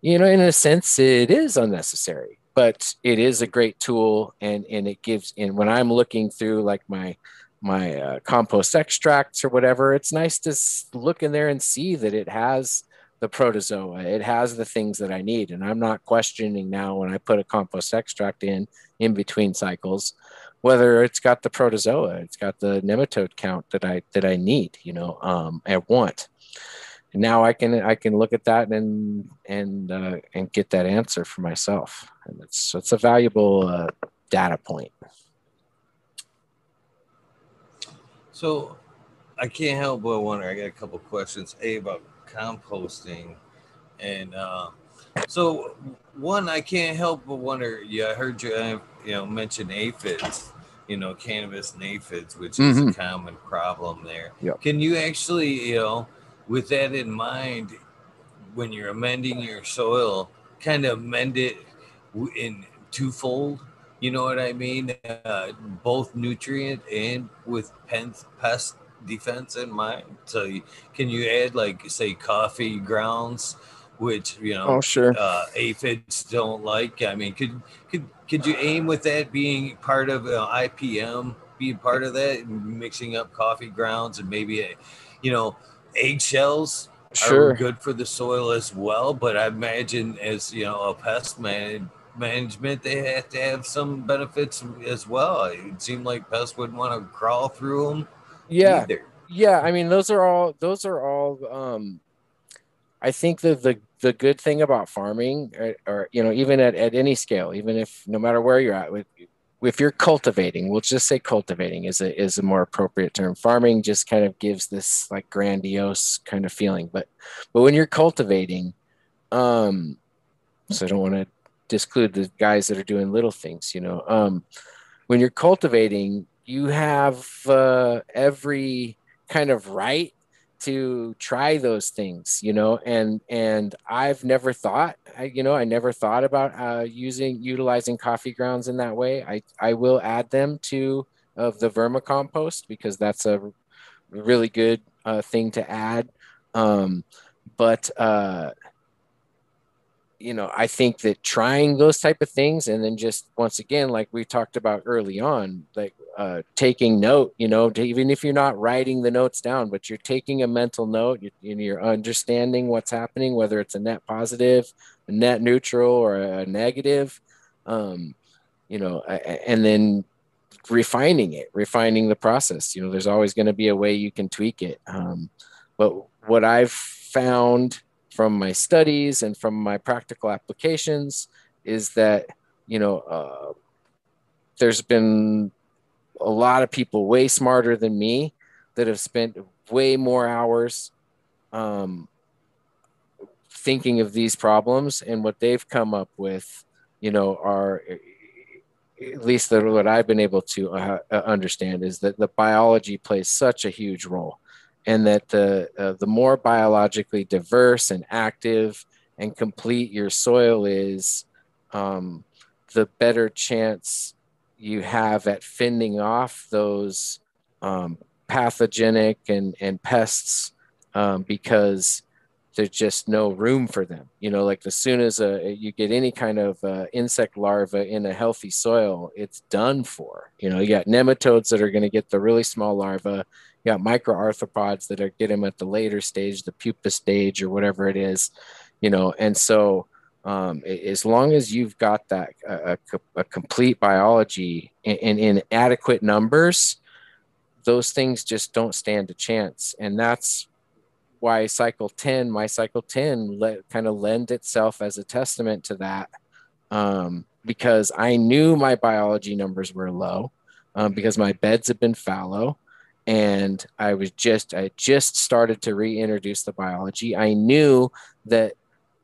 you know in a sense it is unnecessary but it is a great tool and and it gives and when i'm looking through like my my uh, compost extracts or whatever, it's nice to look in there and see that it has the protozoa. It has the things that I need, and I'm not questioning now when I put a compost extract in in between cycles whether it's got the protozoa, it's got the nematode count that I that I need, you know, um, I want. Now I can I can look at that and and uh, and get that answer for myself, and it's it's a valuable uh, data point. So I can't help but wonder. I got a couple questions. A about composting, and uh, so one I can't help but wonder. Yeah, I heard you uh, you know mention aphids. You know, cannabis and aphids, which is mm-hmm. a common problem there. Yep. Can you actually, you know, with that in mind, when you're amending your soil, kind of amend it in twofold? You know what I mean? Uh, both nutrient and with pest defense in mind. So, you, can you add like say coffee grounds, which you know, oh sure, uh, aphids don't like? I mean, could could could you aim with that being part of uh, IPM, being part of that, mixing up coffee grounds and maybe, a, you know, eggshells sure. are good for the soil as well. But I imagine as you know a pest man management, they have to have some benefits as well. It seemed like pests wouldn't want to crawl through them. Yeah. Either. yeah, I mean, those are all those are all. Um, I think that the the good thing about farming, or, or you know, even at, at any scale, even if no matter where you're at, with if you're cultivating, we'll just say cultivating is a is a more appropriate term. Farming just kind of gives this like grandiose kind of feeling, but but when you're cultivating, um, so I don't want to disclude the guys that are doing little things, you know. Um, when you're cultivating, you have uh, every kind of right to try those things you know and and i've never thought I, you know i never thought about uh, using utilizing coffee grounds in that way i i will add them to of the vermicompost because that's a really good uh, thing to add um, but uh, you know i think that trying those type of things and then just once again like we talked about early on like uh, taking note you know even if you're not writing the notes down but you're taking a mental note you're, you're understanding what's happening whether it's a net positive a net neutral or a negative um, you know and then refining it refining the process. You know there's always going to be a way you can tweak it. Um, but what i've found from my studies and from my practical applications is that you know uh, there's been a lot of people way smarter than me that have spent way more hours um, thinking of these problems. And what they've come up with you know are at least what i've been able to uh, understand is that the biology plays such a huge role and that the uh, the more biologically diverse and active and complete your soil is, um, the better chance you have at fending off those um, pathogenic and and pests um, because there's just no room for them. You know, like as soon as a, you get any kind of uh, insect larva in a healthy soil, it's done for. You know, you got nematodes that are going to get the really small larva you got microarthropods that are get them at the later stage, the pupa stage or whatever it is, you know. And so, um, as long as you've got that a, a complete biology in, in, in adequate numbers, those things just don't stand a chance. And that's why cycle 10, my cycle 10, let, kind of lend itself as a testament to that. Um, because I knew my biology numbers were low um, because my beds have been fallow and I was just I just started to reintroduce the biology. I knew that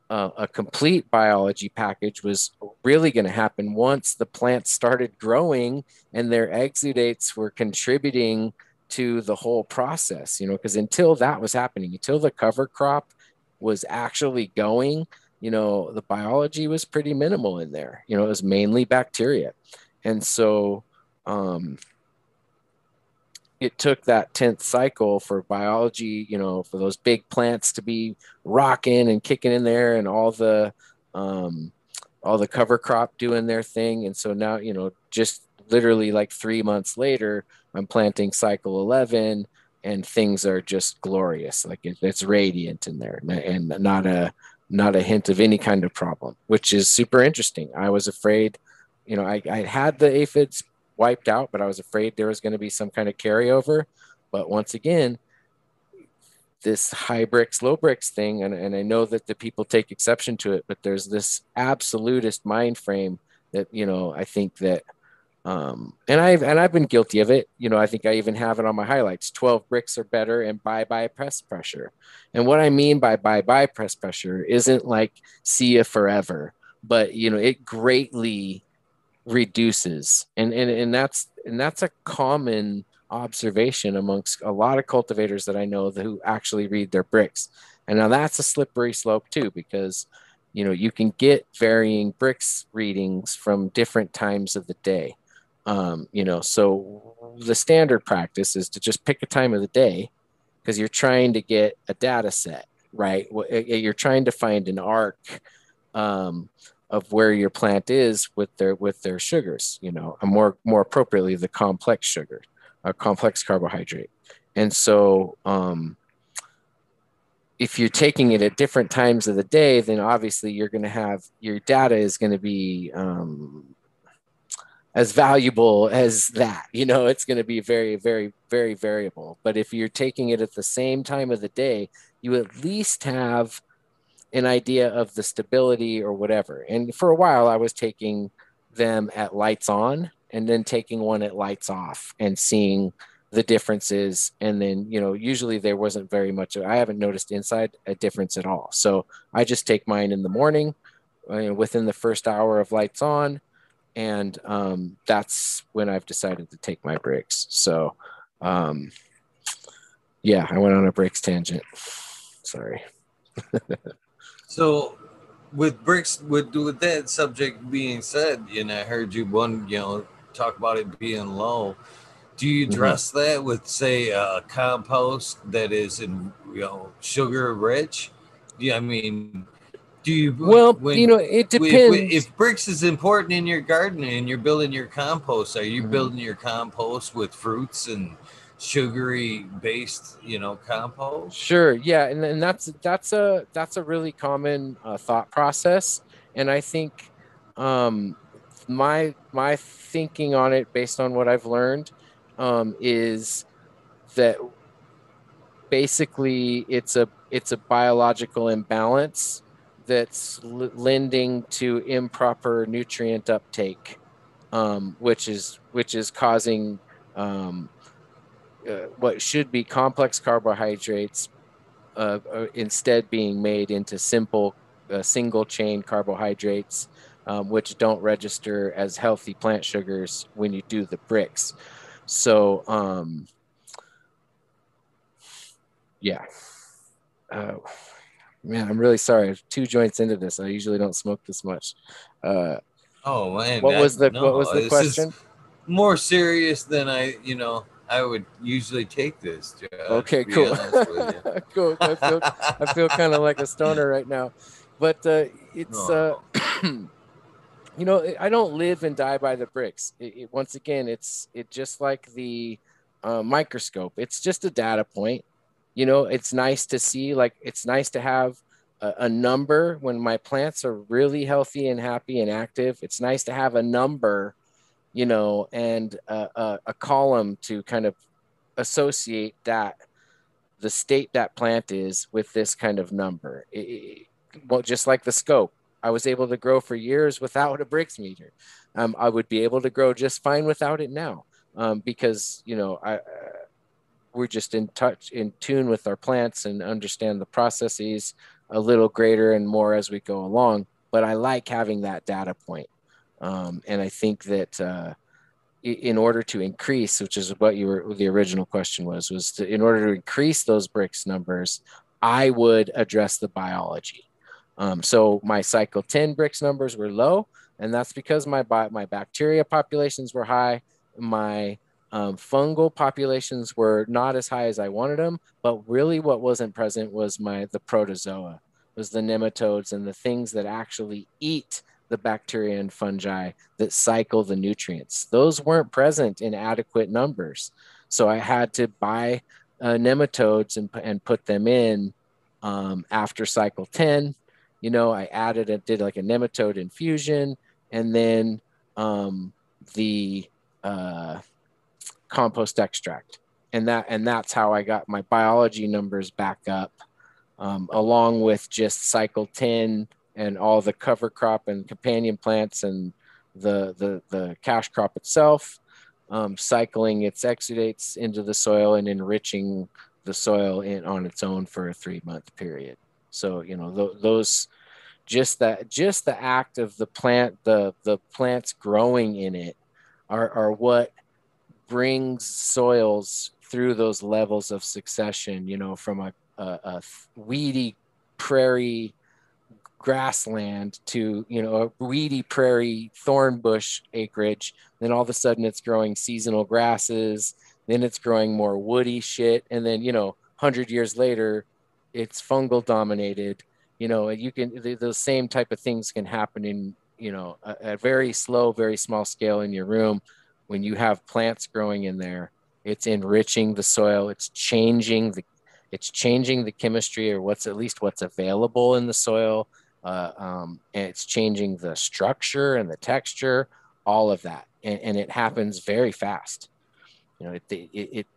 uh, a complete biology package was really going to happen once the plants started growing and their exudates were contributing to the whole process. You know, because until that was happening, until the cover crop was actually going, you know, the biology was pretty minimal in there. You know, it was mainly bacteria, and so. Um, it took that 10th cycle for biology, you know, for those big plants to be rocking and kicking in there and all the, um, all the cover crop doing their thing. And so now, you know, just literally like three months later, I'm planting cycle 11 and things are just glorious. Like it, it's radiant in there and not a, not a hint of any kind of problem, which is super interesting. I was afraid, you know, I, I had the aphids wiped out, but I was afraid there was going to be some kind of carryover. But once again, this high Brix, low Brix thing, and, and I know that the people take exception to it, but there's this absolutist mind frame that, you know, I think that um, and I've and I've been guilty of it. You know, I think I even have it on my highlights. 12 Brix are better and bye bye press pressure. And what I mean by bye bye press pressure isn't like see you forever, but you know, it greatly reduces. And, and and that's and that's a common observation amongst a lot of cultivators that i know who actually read their Brix. And now that's a slippery slope too because you know you can get varying Brix readings from different times of the day. Um, you know so the standard practice is to just pick a time of the day because you're trying to get a data set right? You're trying to find an arc um, of where your plant is with their with their sugars you know and more more appropriately the complex sugar a complex carbohydrate and so um, if you're taking it at different times of the day then obviously you're going to have your data is going to be um, as valuable as that. You know, it's going to be very, very, very variable. But if you're taking it at the same time of the day, you at least have an idea of the stability or whatever. And for a while, I was taking them at lights on and then taking one at lights off and seeing the differences. And then, you know, usually there wasn't very much, I haven't noticed inside a difference at all. So I just take mine in the morning uh, within the first hour of lights on. And um, that's when I've decided to take my Brix. So, um, yeah, I went on a Brix tangent. Sorry. [laughs] so with Brix, with with that subject being said, you know, I heard you one, you know, talk about it being low. Do you address mm-hmm. that with say a compost that is in you know sugar rich? Yeah, I mean, do you well when, you know it depends if, if, Brix is important in your garden and you're building your compost are you mm-hmm. building your compost with fruits and sugary based you know compost? Sure yeah and, and that's that's a that's a really common uh, thought process and i think um my my thinking on it based on what i've learned um is that basically it's a it's a biological imbalance that's l- lending to improper nutrient uptake um, which is which is causing um, uh, what should be complex carbohydrates uh, uh, instead being made into simple uh, single chain carbohydrates, um, which don't register as healthy plant sugars when you do the Brix. So, um, yeah. Uh, man, I'm really sorry. Two joints into this. I usually don't smoke this much. Uh, oh man, what was the no, what was the question? More serious than I, you know. I would usually take this. Josh, okay, cool. [laughs] cool. I feel, I feel kind of like a stoner right now, but uh, it's uh, [clears throat] you know I don't live and die by the Brix. It, it, once again, it's it just like the uh, microscope. It's just a data point. You know, it's nice to see. Like it's nice to have a, a number when my plants are really healthy and happy and active. It's nice to have a number you know, and a, column to kind of associate that the state that plant is with this kind of number. It, well, just like the scope, I was able to grow for years without a Brix meter. Um, I would be able to grow just fine without it now um, because you know I, uh, we're just in touch, in tune with our plants and understand the processes a little greater and more as we go along. But I like having that data point. Um, and I think that uh, in order to increase, which is what you were, the original question was, was to, in order to increase those Brix numbers, I would address the biology. Um, so my cycle 10 Brix numbers were low, and that's because my my bacteria populations were high. My um, fungal populations were not as high as I wanted them, but really what wasn't present was my the protozoa, was the nematodes and the things that actually eat the bacteria and fungi that cycle the nutrients. Those weren't present in adequate numbers. So I had to buy uh, nematodes and, and put them in um, after cycle 10. You know, I added it, did like a nematode infusion, and then um, the uh, compost extract. And that and that's how I got my biology numbers back up, um, along with just cycle 10 and all the cover crop and companion plants and the the, the cash crop itself, um, cycling its exudates into the soil and enriching the soil in, on its own for a three month period. So you know th- those just that just the act of the plant the the plants growing in it are are what brings soils through those levels of succession you know from a, a, a weedy prairie grassland to you know a weedy prairie thorn bush acreage. Then all of a sudden it's growing seasonal grasses. Then it's growing more woody shit. And then you know 100 years later it's fungal dominated you know you can those same type of things can happen in you know a, a very slow very small scale in your room. When you have plants growing in there it's enriching the soil. It's changing the it's changing the chemistry or what's at least what's available in the soil uh, um, and it's changing the structure and the texture, all of that. and, and it happens very fast. You know, it, it, it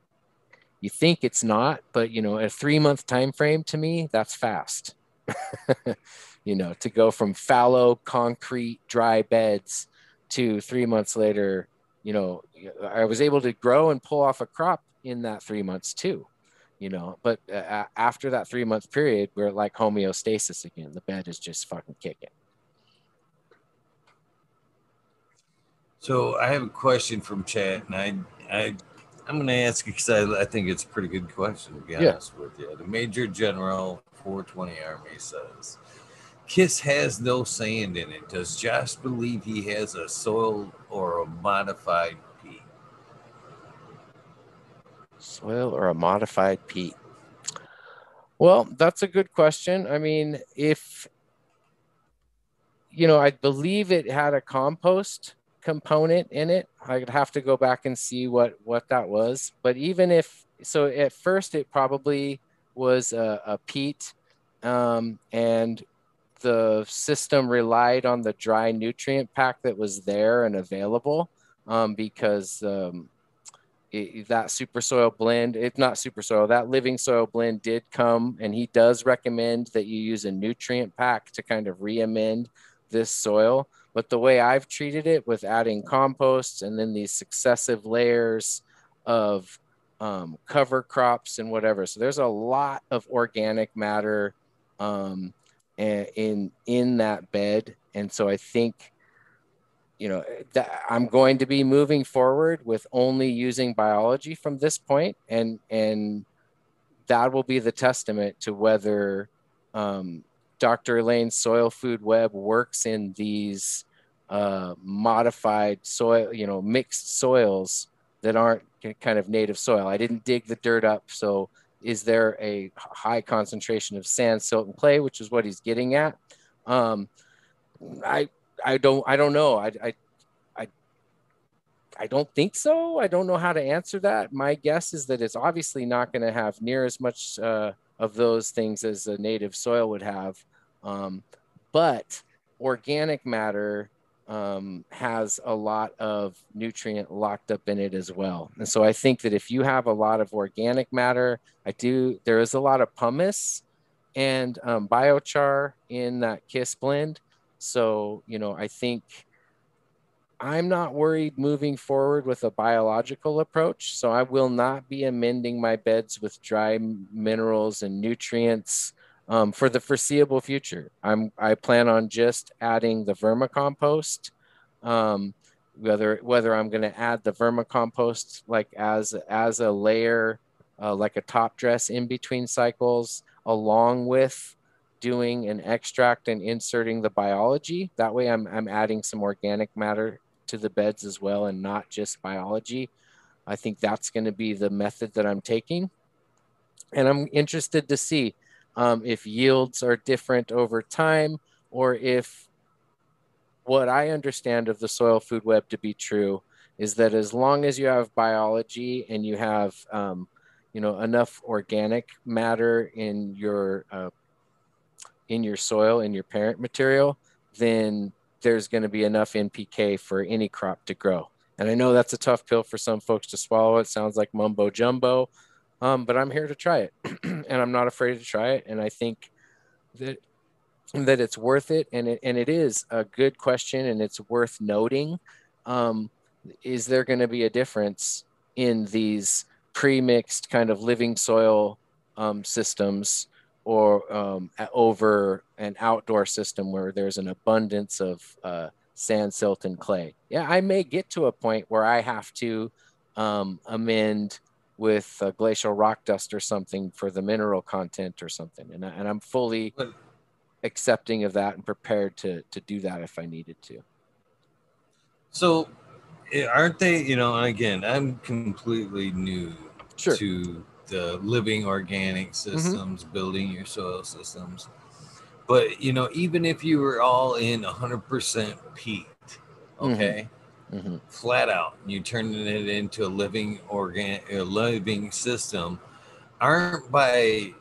you think it's not, but you know, a three month time frame to me, that's fast. [laughs] you know, to go from fallow concrete dry beds to three months later, you know, I was able to grow and pull off a crop in that three months too, you know. But uh, after that three month period, we're like homeostasis again. The bed is just fucking kicking. So I have a question from chat, and I, I, I'm going to ask you because I, I think it's a pretty good question. To be honest yeah. with you, the Major General 420 Army says, "Kiss has no sand in it. Does Josh believe he has a soil or a modified peat?" Soil or a modified peat? Well, that's a good question. I mean, if you know, I believe it had a compost component in it. I'd have to go back and see what what that was. But even if so, at first it probably was a, a peat, um, and the system relied on the dry nutrient pack that was there and available um, because um, it, that super soil blend, if not super soil, that living soil blend did come, and he does recommend that you use a nutrient pack to kind of re-amend this soil. But the way I've treated it with adding compost and then these successive layers of um, cover crops and whatever. So there's a lot of organic matter um, in in that bed, and so I think you know that I'm going to be moving forward with only using biology from this point, and and that will be the testament to whether um, Dr. Elaine's soil food web works in these uh, modified soil, you know, mixed soils that aren't kind of native soil. I didn't dig the dirt up. So is there a high concentration of sand, silt, and clay, which is what he's getting at? Um, I I don't I don't know. I, I I I don't think so. I don't know how to answer that. My guess is that it's obviously not going to have near as much uh, of those things as a native soil would have. Um, but organic matter um, has a lot of nutrient locked up in it as well. And so I think that if you have a lot of organic matter, I do, there is a lot of pumice and um, biochar in that KISS blend. So, you know, I think I'm not worried moving forward with a biological approach. So I will not be amending my beds with dry minerals and nutrients um, for the foreseeable future. I'm I plan on just adding the vermicompost. Um, whether whether I'm going to add the vermicompost like as as a layer, uh, like a top dress in between cycles, along with doing an extract and inserting the biology. That way, I'm I'm adding some organic matter to the beds as well, and not just biology. I think that's going to be the method that I'm taking, and I'm interested to see um, if yields are different over time, or if what I understand of the soil food web to be true is that as long as you have biology and you have um, you know enough organic matter in your uh, in your soil in your parent material, then there's going to be enough NPK for any crop to grow. And I know that's a tough pill for some folks to swallow. It sounds like mumbo jumbo, um, but I'm here to try it, [clears throat] and I'm not afraid to try it. And I think that that it's worth it, and it and it is a good question, and it's worth noting. Um, is there going to be a difference in these pre-mixed kind of living soil um, systems or um, over an outdoor system where there's an abundance of uh, sand, silt, and clay? Yeah, I may get to a point where I have to um, amend with glacial rock dust or something for the mineral content or something. And, I, and I'm fully accepting of that and prepared to, to do that if I needed to. So eh, aren't they, you know, again, I'm completely new sure. to the living organic mm-hmm. systems, mm-hmm. building your soil systems. But, you know, even if you were all in 100% peat, mm-hmm. okay? Mm-hmm flat out. You turning it into a living organ, a living system. Aren't by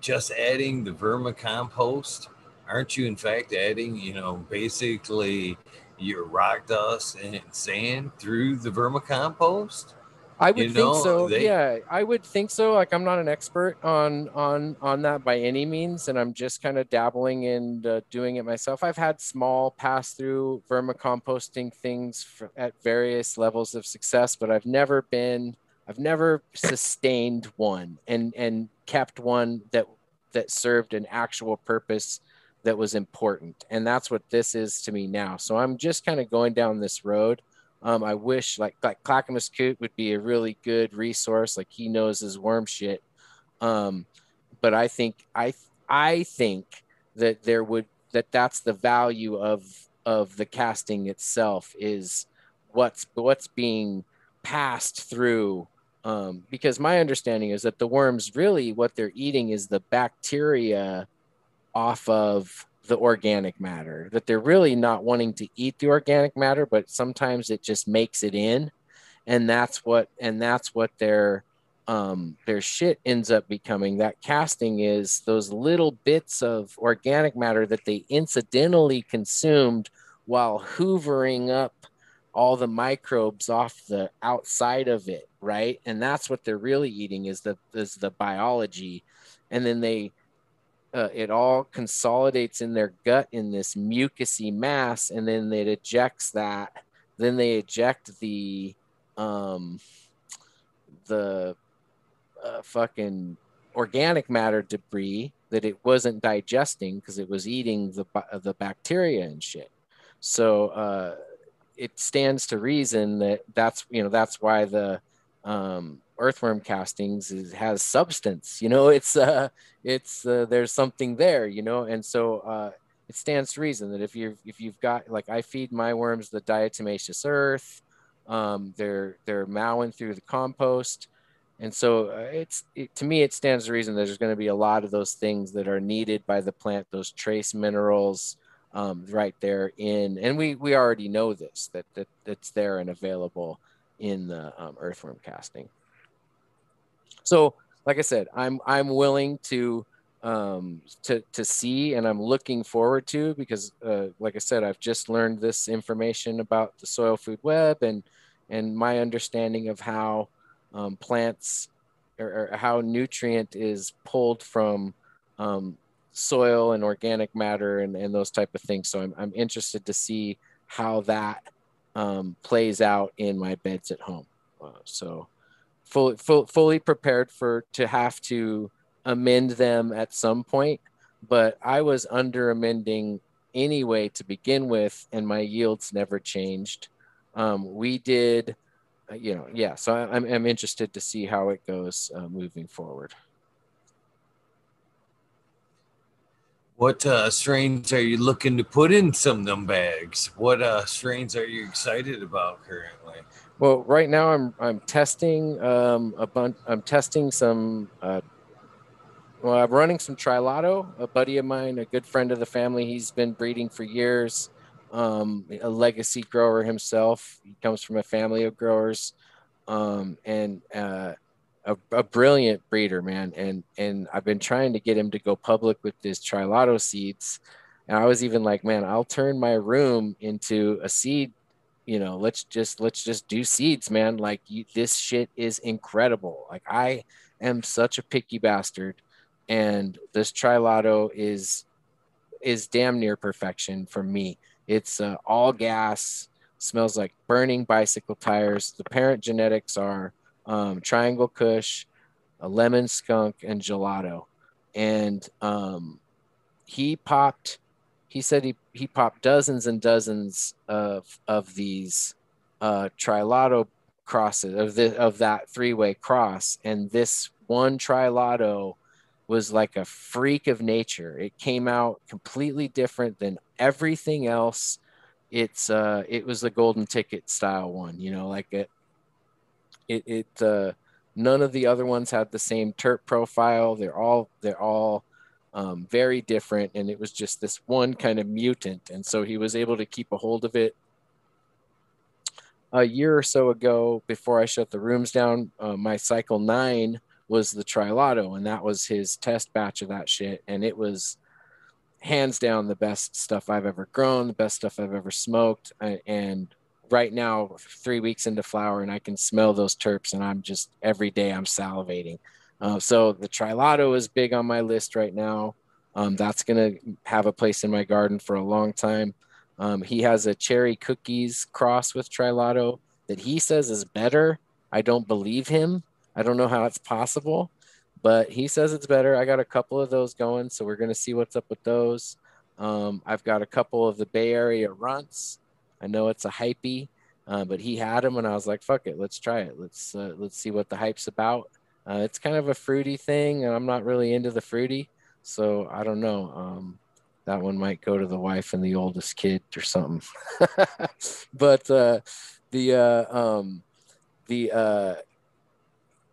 just adding the vermicompost, aren't you in fact adding, you know, basically your rock dust and sand through the vermicompost? I would you think so. They... Yeah, I would think so. Like I'm not an expert on on on that by any means, and I'm just kind of dabbling and uh, doing it myself. I've had small pass through vermicomposting things for, at various levels of success, but I've never been I've never sustained one and and kept one that that served an actual purpose that was important, and that's what this is to me now. So I'm just kind of going down this road um, I wish like like Clackamas Coot would be a really good resource. Like he knows his worm shit. Um, but I think I I think that there would that that's the value of of the casting itself is what's what's being passed through um, because my understanding is that the worms really what they're eating is the bacteria off of the organic matter that they're really not wanting to eat the organic matter but sometimes it just makes it in. And that's what and that's what their um their shit ends up becoming. That casting is those little bits of organic matter that they incidentally consumed while hoovering up all the microbes off the outside of it right? And that's what they're really eating is the is the biology. And then they uh, it all consolidates in their gut in this mucousy mass, and then it ejects that. Then they eject the um, the uh, fucking organic matter debris that it wasn't digesting because it was eating the the bacteria and shit. So uh, it stands to reason that that's you know that's why the um, earthworm castings is, has substance you know [laughs] it's uh it's uh, there's something there you know and so uh it stands to reason that if you if you've got like i feed my worms the diatomaceous earth um they're they're mowing through the compost and so uh, it's it, to me it stands to reason that there's going to be a lot of those things that are needed by the plant those trace minerals um, right there in and we we already know this that that it's there and available in the um, earthworm casting so, like I said, I'm I'm willing to um, to to see, and I'm looking forward to because, uh, like I said, I've just learned this information about the soil food web and and my understanding of how um, plants or, or, how nutrient is pulled from um, soil and organic matter and, and those type of things. So I'm, I'm interested to see how that um, plays out in my beds at home. Uh, so fully full, fully prepared for to have to amend them at some point but i was under amending anyway to begin with and my yields never changed. Um, we did uh, you know yeah so I, am I'm interested to see how it goes uh, moving forward. What uh, strains are you looking to put in some of them bags? What uh, strains are you excited about currently well, right now I'm I'm testing um, a bunch. I'm testing some. Uh, well, I'm running some Trilotto. A buddy of mine, a good friend of the family, he's been breeding for years. Um, a legacy grower himself. He comes from a family of growers, um, and uh, a, a, brilliant breeder, man. And and I've been trying to get him to go public with his Trilotto seeds. And I was even like, man, I'll turn my room into a seed you know let's just let's just do seeds man. Like you, this shit is incredible. Like i am such a picky bastard and this trilotto is is damn near perfection for me. It's uh, all gas smells like burning bicycle tires. The parent genetics are um, triangle kush a lemon skunk and gelato. And um, he popped he said he, he popped dozens and dozens of of these uh, crosses of the of that three way cross, and this one trilotto was like a freak of nature. It came out completely different than everything else. It's uh, it was the golden ticket style one, you know, like it it it uh, none of the other ones had the same terp profile. They're all they're all um, very different. And it was just this one kind of mutant. And so he was able to keep a hold of it. A year or so ago, before I shut the rooms down, uh, my cycle nine was the Trilotto, and that was his test batch of that shit. And it was, hands down the best stuff I've ever grown, the best stuff I've ever smoked. And right now, three weeks into flower, and I can smell those terps, and I'm just every day I'm salivating. Uh, so the Trilotto is big on my list right now. Um, that's gonna have a place in my garden for a long time. Um, he has a cherry cookies cross with Trilotto that he says is better. I don't believe him. I don't know how it's possible, but he says it's better. I got a couple of those going, so we're gonna see what's up with those. Um, I've got a couple of the Bay Area Runtz. I know it's a hypey, uh, but he had them, and I was like, "Fuck it, let's try it. Let's uh, let's see what the hype's about." Uh, it's kind of a fruity thing, and I'm not really into the fruity, so I don't know. Um, that one might go to the wife and the oldest kid or something. [laughs] but uh, the uh, um, the uh,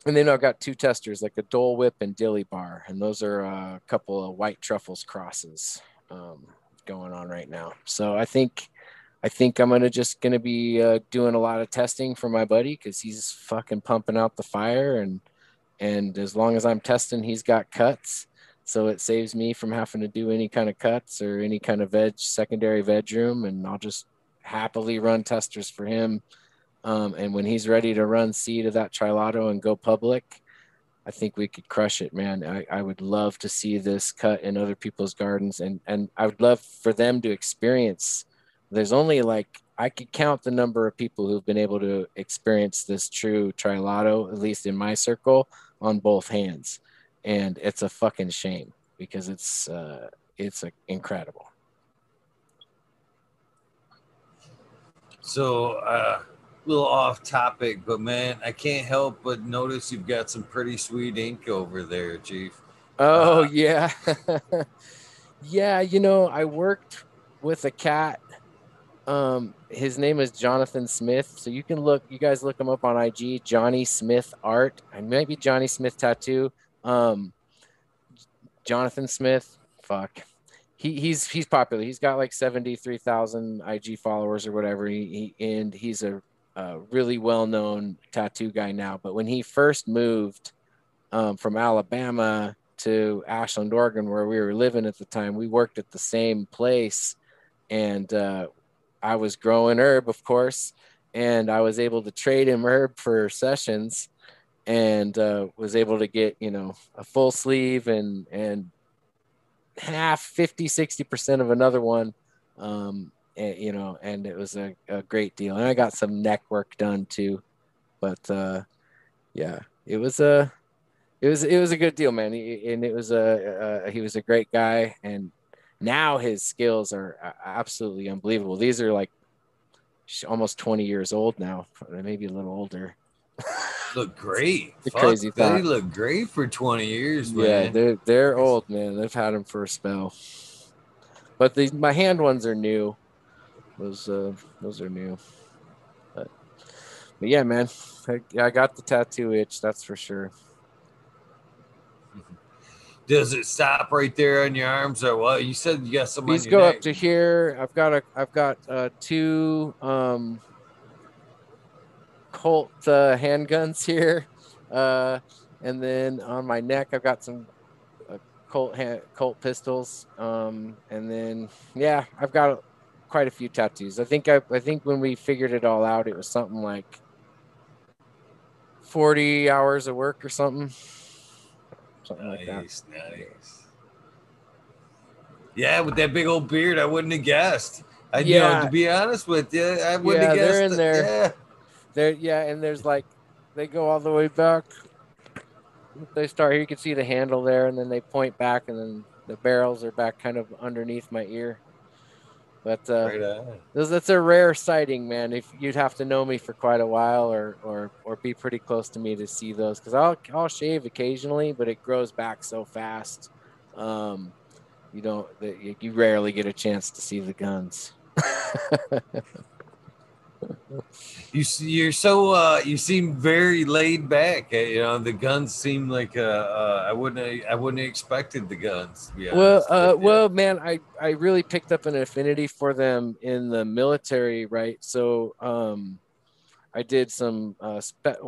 and then I've got two testers like a Dole Whip and Dilly Bar, and those are a couple of white truffles crosses um, going on right now. So I think I think I'm gonna just gonna be uh, doing a lot of testing for my buddy because he's fucking pumping out the fire, and and as long as I'm testing, he's got cuts, so it saves me from having to do any kind of cuts or any kind of veg secondary veg room, and I'll just happily run testers for him. Um, and when he's ready to run seed of that trilotto and go public, I think we could crush it, man. I, I would love to see this cut in other people's gardens, and and I would love for them to experience there's only like I could count the number of people who've been able to experience this true trilotto, at least in my circle, on both hands, and it's a fucking shame because it's uh, it's a, incredible. So, uh, a little off topic, but man, I can't help but notice you've got some pretty sweet ink over there, Chief. Oh uh, yeah, [laughs] yeah. You know, I worked with a cat um, his name is Jonathan Smith. So you can look, you guys look him up on IG, Johnny Smith Art. I might be Johnny Smith Tattoo. Um, Jonathan Smith, fuck. He, he's he's popular. He's got like seventy three thousand IG followers or whatever. He, he and he's a, a really well known tattoo guy now. But when he first moved um, from Alabama to Ashland, Oregon, where we were living at the time, we worked at the same place, and uh, I was growing herb, of course, and I was able to trade him herb for sessions and uh, was able to get, you know, a full sleeve and, and half 50, 60% of another one. Um, and, you know, and it was a, a great deal. And I got some neck work done too, but uh, yeah, it was a, it was, it was a good deal, man. And it was a, a he was a great guy and now his skills are absolutely unbelievable. These are like almost 20 years old now, maybe a little older. [laughs] Look great. the crazy thought. They look great for 20 years, man. Yeah, they're they're old, man. They've had them for a spell. But these my hand ones are new. Those uh those are new. But, but yeah, man. I, I got the tattoo itch, that's for sure. Does it stop right there on your arms or what? You said you got some. These go neck. up to here. I've got a. I've got uh, two um, Colt uh, handguns here, uh, and then on my neck I've got some uh, Colt hand, Colt pistols, um, and then yeah, I've got quite a few tattoos. I think I. I think when we figured it all out, it was something like forty hours of work or something something nice, like that. Nice. Yeah, with that big old beard, I wouldn't have guessed. I, yeah. You know, to be honest with you, I wouldn't yeah, have guessed. They're in there. Yeah. There, yeah, and there's like they go all the way back. They start here. You can see the handle there, and then they point back, and then the barrels are back kind of underneath my ear. But uh, that's a rare sighting, man. If you'd have to know me for quite a while, or or or be pretty close to me to see those, because I'll I'll shave occasionally, but it grows back so fast. Um, you don't you rarely get a chance to see the guns. [laughs] you you're so uh, you seem very laid back. Eh, you know, the guns seem like uh, uh, I wouldn't I wouldn't have expected the guns. well, uh, well, man, I I really picked up an affinity for them in the military, right? So, um, I did some uh, spe-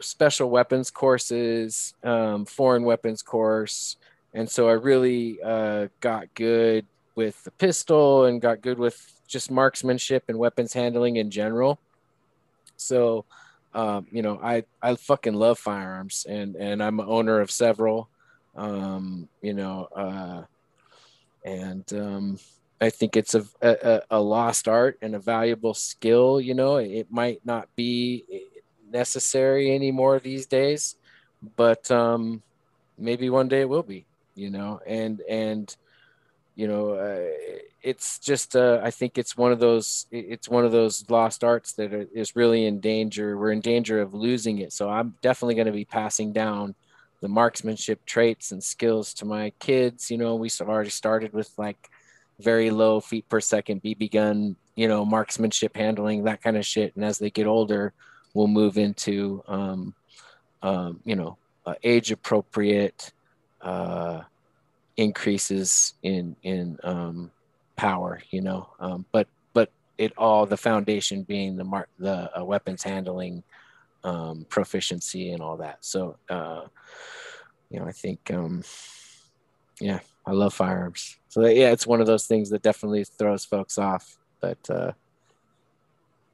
special weapons courses, um, foreign weapons course, and so I really uh, got good with the pistol and got good with just marksmanship and weapons handling in general. So, um, you know, I I fucking love firearms, and and I'm an owner of several. Um, you know, uh, and um, I think it's a, a, a lost art and a valuable skill. You know, it might not be necessary anymore these days, but um, maybe one day it will be. You know, and and you know, uh, it's just uh, I think it's one of those it's one of those lost arts that is really in danger. We're in danger of losing it. So I'm definitely going to be passing down the marksmanship traits and skills to my kids. You know, we've already started with like very low feet per second BB gun, you know, marksmanship handling, that kind of shit. And as they get older, we'll move into, um, um, you know, uh, age appropriate uh, increases in in um, power. You know, um, but but it all the foundation being the mark the uh, weapons handling um, proficiency and all that. So, uh, you know, I think, um, yeah, I love firearms. So yeah, it's one of those things that definitely throws folks off, but uh,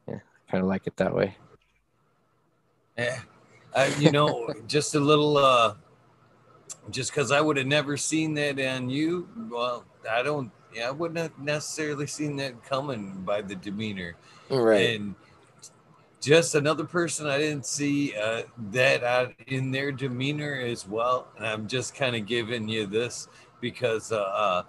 yeah, I kind of like it that way. Yeah, uh, you know, just a little, uh, just because I would have never seen that on you. Well, I don't. Yeah, I wouldn't have necessarily seen that coming by the demeanor. Right. And just another person I didn't see uh, that out in their demeanor as well. And I'm just kind of giving you this because uh, uh,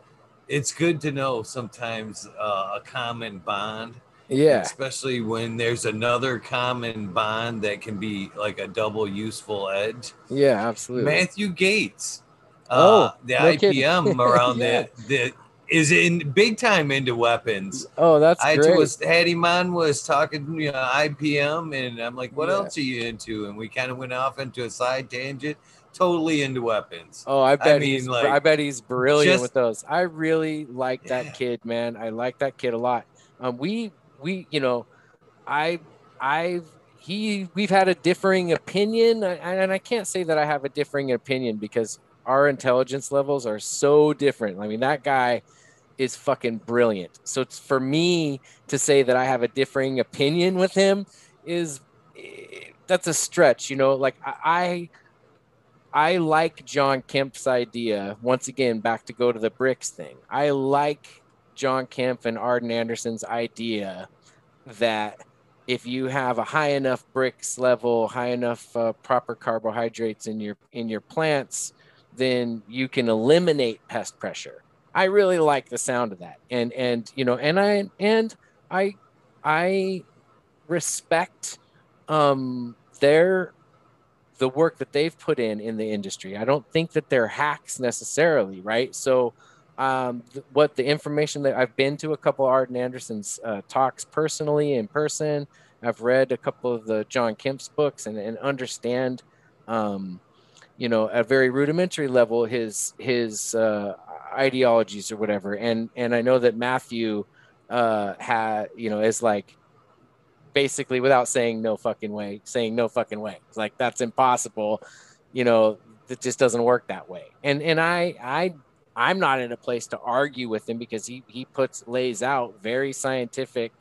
it's good to know sometimes uh, a common bond. Yeah. Especially when there's another common bond that can be like a double useful edge. Yeah, absolutely. Matthew Gates. Uh, oh, the no IPM [laughs] around yeah. the, the is in big time into weapons. Oh, that's I great. was Hattie Man was talking you know, IPM, and I'm like, what yeah. else are you into? And we kind of went off into a side tangent. Totally into weapons. Oh, I bet I mean, he's. Like, I bet he's brilliant just, with those. I really like that yeah. kid, man. I like that kid a lot. Um, we we you know, I I've he we've had a differing opinion, and I can't say that I have a differing opinion because our intelligence levels are so different. I mean, that guy is fucking brilliant. So for me to say that I have a differing opinion with him is that's a stretch, you know. Like I, I like John Kempf's idea. Once again, back to go to the Brix thing. I like John Kempf and Arden Anderson's idea that if you have a high enough Brix level, high enough uh, proper carbohydrates in your in your plants, then you can eliminate pest pressure. I really like the sound of that. And and you know, and I and I I respect um their the work that they've put in in the industry. I don't think that they're hacks necessarily, right? So um, th- what the information that I've been to a couple of Arden Anderson's uh, talks personally in person. I've read a couple of the John Kempf's books and, and understand, um, you know, at a very rudimentary level, his his uh, ideologies or whatever. And and I know that Matthew uh had you know is like basically without saying no fucking way, saying no fucking way. It's like that's impossible. You know, it just doesn't work that way. And and I I I'm not in a place to argue with him because he he puts lays out very scientific,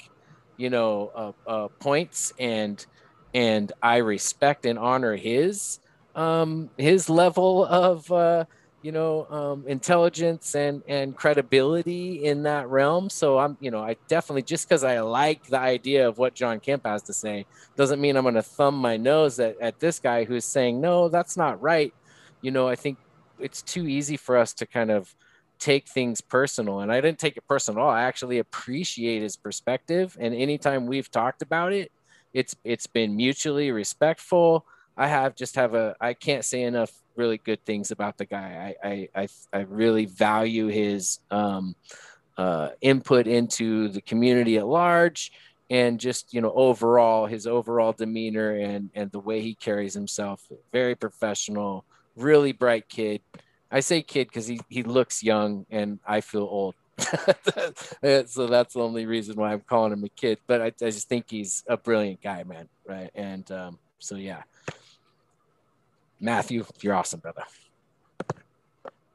you know, uh, uh, points and and I respect and honor his um his level of uh you know um, intelligence and and credibility in that realm. So i'm you know i definitely just because i like the idea of what john kempf has to say doesn't mean i'm going to thumb my nose at, at this guy who's saying no that's not right. You know i think it's too easy for us to kind of take things personal and i didn't take it personal at all i actually appreciate his perspective and anytime we've talked about it it's it's been mutually respectful i have just have a i can't say enough really good things about the guy. I I I, I really value his um, uh, input into the community at large, and just you know overall his overall demeanor and and the way he carries himself. Very professional, really bright kid. I say kid because he he looks young, and I feel old. [laughs] so that's the only reason why I'm calling him a kid. But I, I just think he's a brilliant guy, man. Right, and um, so yeah. Matthew, you're awesome, brother.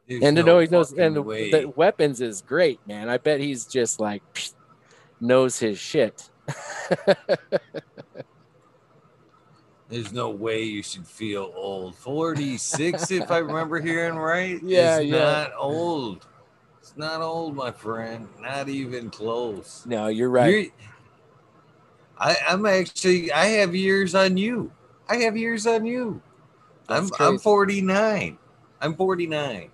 There's and to no know he knows, and the, the, weapons is great, man. I bet he's just like psh, knows his shit. [laughs] There's no way you should feel old. 46, if I remember hearing right. [laughs] Yeah, is yeah. not old. It's not old, my friend. Not even close. No, you're right. You're, I, I'm actually I have years on you. I have years on you. That's I'm crazy. I'm 49. I'm 49.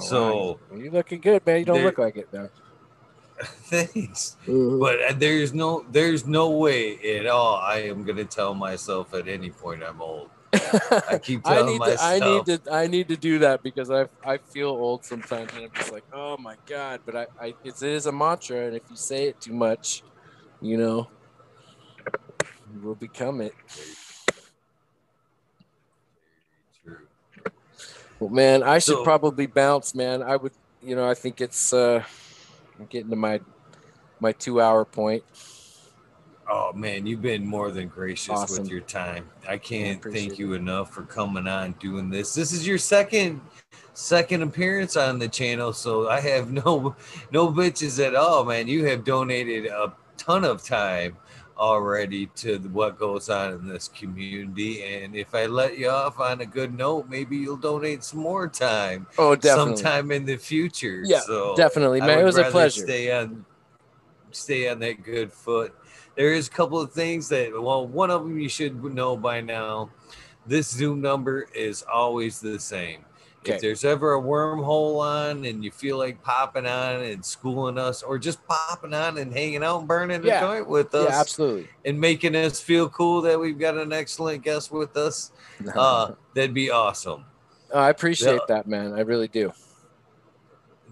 so well, you're looking good, man. You don't look like it though. [laughs] Thanks. Mm-hmm. But uh, there's no there's no way at all I am gonna tell myself at any point I'm old. I [laughs] keep telling I need myself. To, I need to I need to do that because I I feel old sometimes and I'm just like, oh my god. But I, I it is a mantra and if you say it too much, you know, you will become it. Well, man, I should so, probably bounce, man. I would, you know, I think it's uh I'm getting to my my two hour point. Oh man, you've been more than gracious awesome. with your time. I can't I thank you it. enough for coming on doing this. This is your second second appearance on the channel, so I have [laughs] no no bitches at all, man. You have donated a ton of time already to what goes on in this community. And if I let you off on a good note, maybe you'll donate some more time. Oh, definitely. Sometime in the future. Yeah, so definitely, man. It was a pleasure. Stay on, stay on that good foot. There is a couple of things that, well, one of them you should know by now. This Zoom number is always the same. Okay. If there's ever a wormhole on and you feel like popping on and schooling us, or just popping on and hanging out and burning yeah. a joint with us, yeah, absolutely, and making us feel cool that we've got an excellent guest with us, uh, [laughs] that'd be awesome. I appreciate the, that, man. I really do.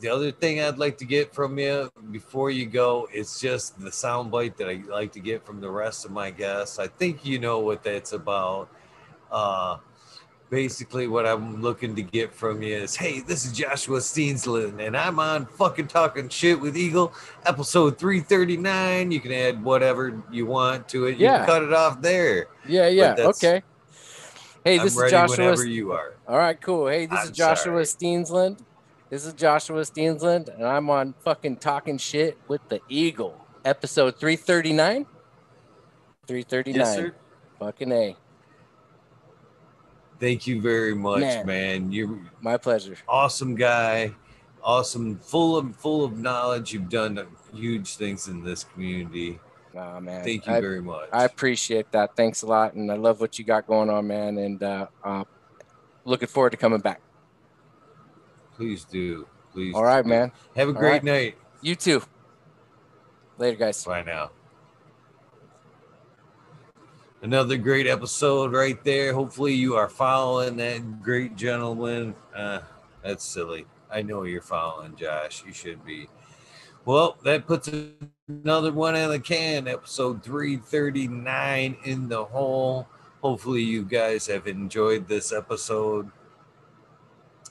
The other thing I'd like to get from you before you go is just the soundbite that I like to get from the rest of my guests. I think you know what that's about. Uh, basically what I'm looking to get from you is, hey, this is Joshua Steensland, and I'm on fucking talking shit with Eagle, episode 339. You can add whatever you want to it. You yeah. can cut it off there. Yeah, yeah. Okay. Hey, this I'm is Joshua. Whenever you are. All right, cool. Hey, this I'm is Joshua sorry. Steensland. This is Joshua Steensland, and I'm on fucking talking shit with the Eagle, episode 339. 339. Yes, sir. Fucking A. Thank you very much, man. man. You're my pleasure. Awesome guy, awesome, full of full of knowledge. You've done huge things in this community. Oh man, thank you I, very much. I appreciate that. Thanks a lot, and I love what you got going on, man. And uh, uh, looking forward to coming back. Please do. Please. All right, do. man. Have a great right. night. You too. Later, guys. Bye now. Another great episode right there. Hopefully, you are following that great gentleman. Uh, that's silly. I know you're following Josh. You should be. Well, that puts another one in the can. Episode 339 in the hole. Hopefully, you guys have enjoyed this episode.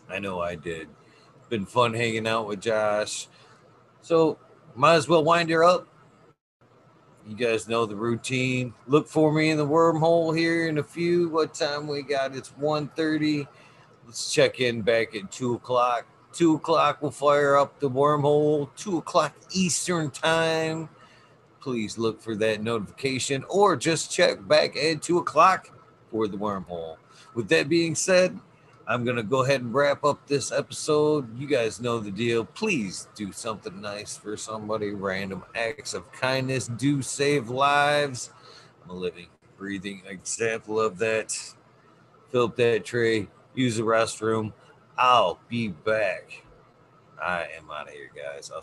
I know I did. Been fun hanging out with Josh. So, might as well wind her up you guys know the routine. Look for me in the wormhole here in a few. What time we got? It's 1.30. Let's check in back at 2 o'clock. 2 o'clock, we'll fire up the wormhole. 2 o'clock Eastern time. Please look for that notification or just check back at 2 o'clock for the wormhole. With that being said, I'm going to go ahead and wrap up this episode. You guys know the deal. Please do something nice for somebody. Random acts of kindness do save lives. I'm a living, breathing example of that. Fill up that tray, use the restroom. I'll be back. I am out of here, guys. I'll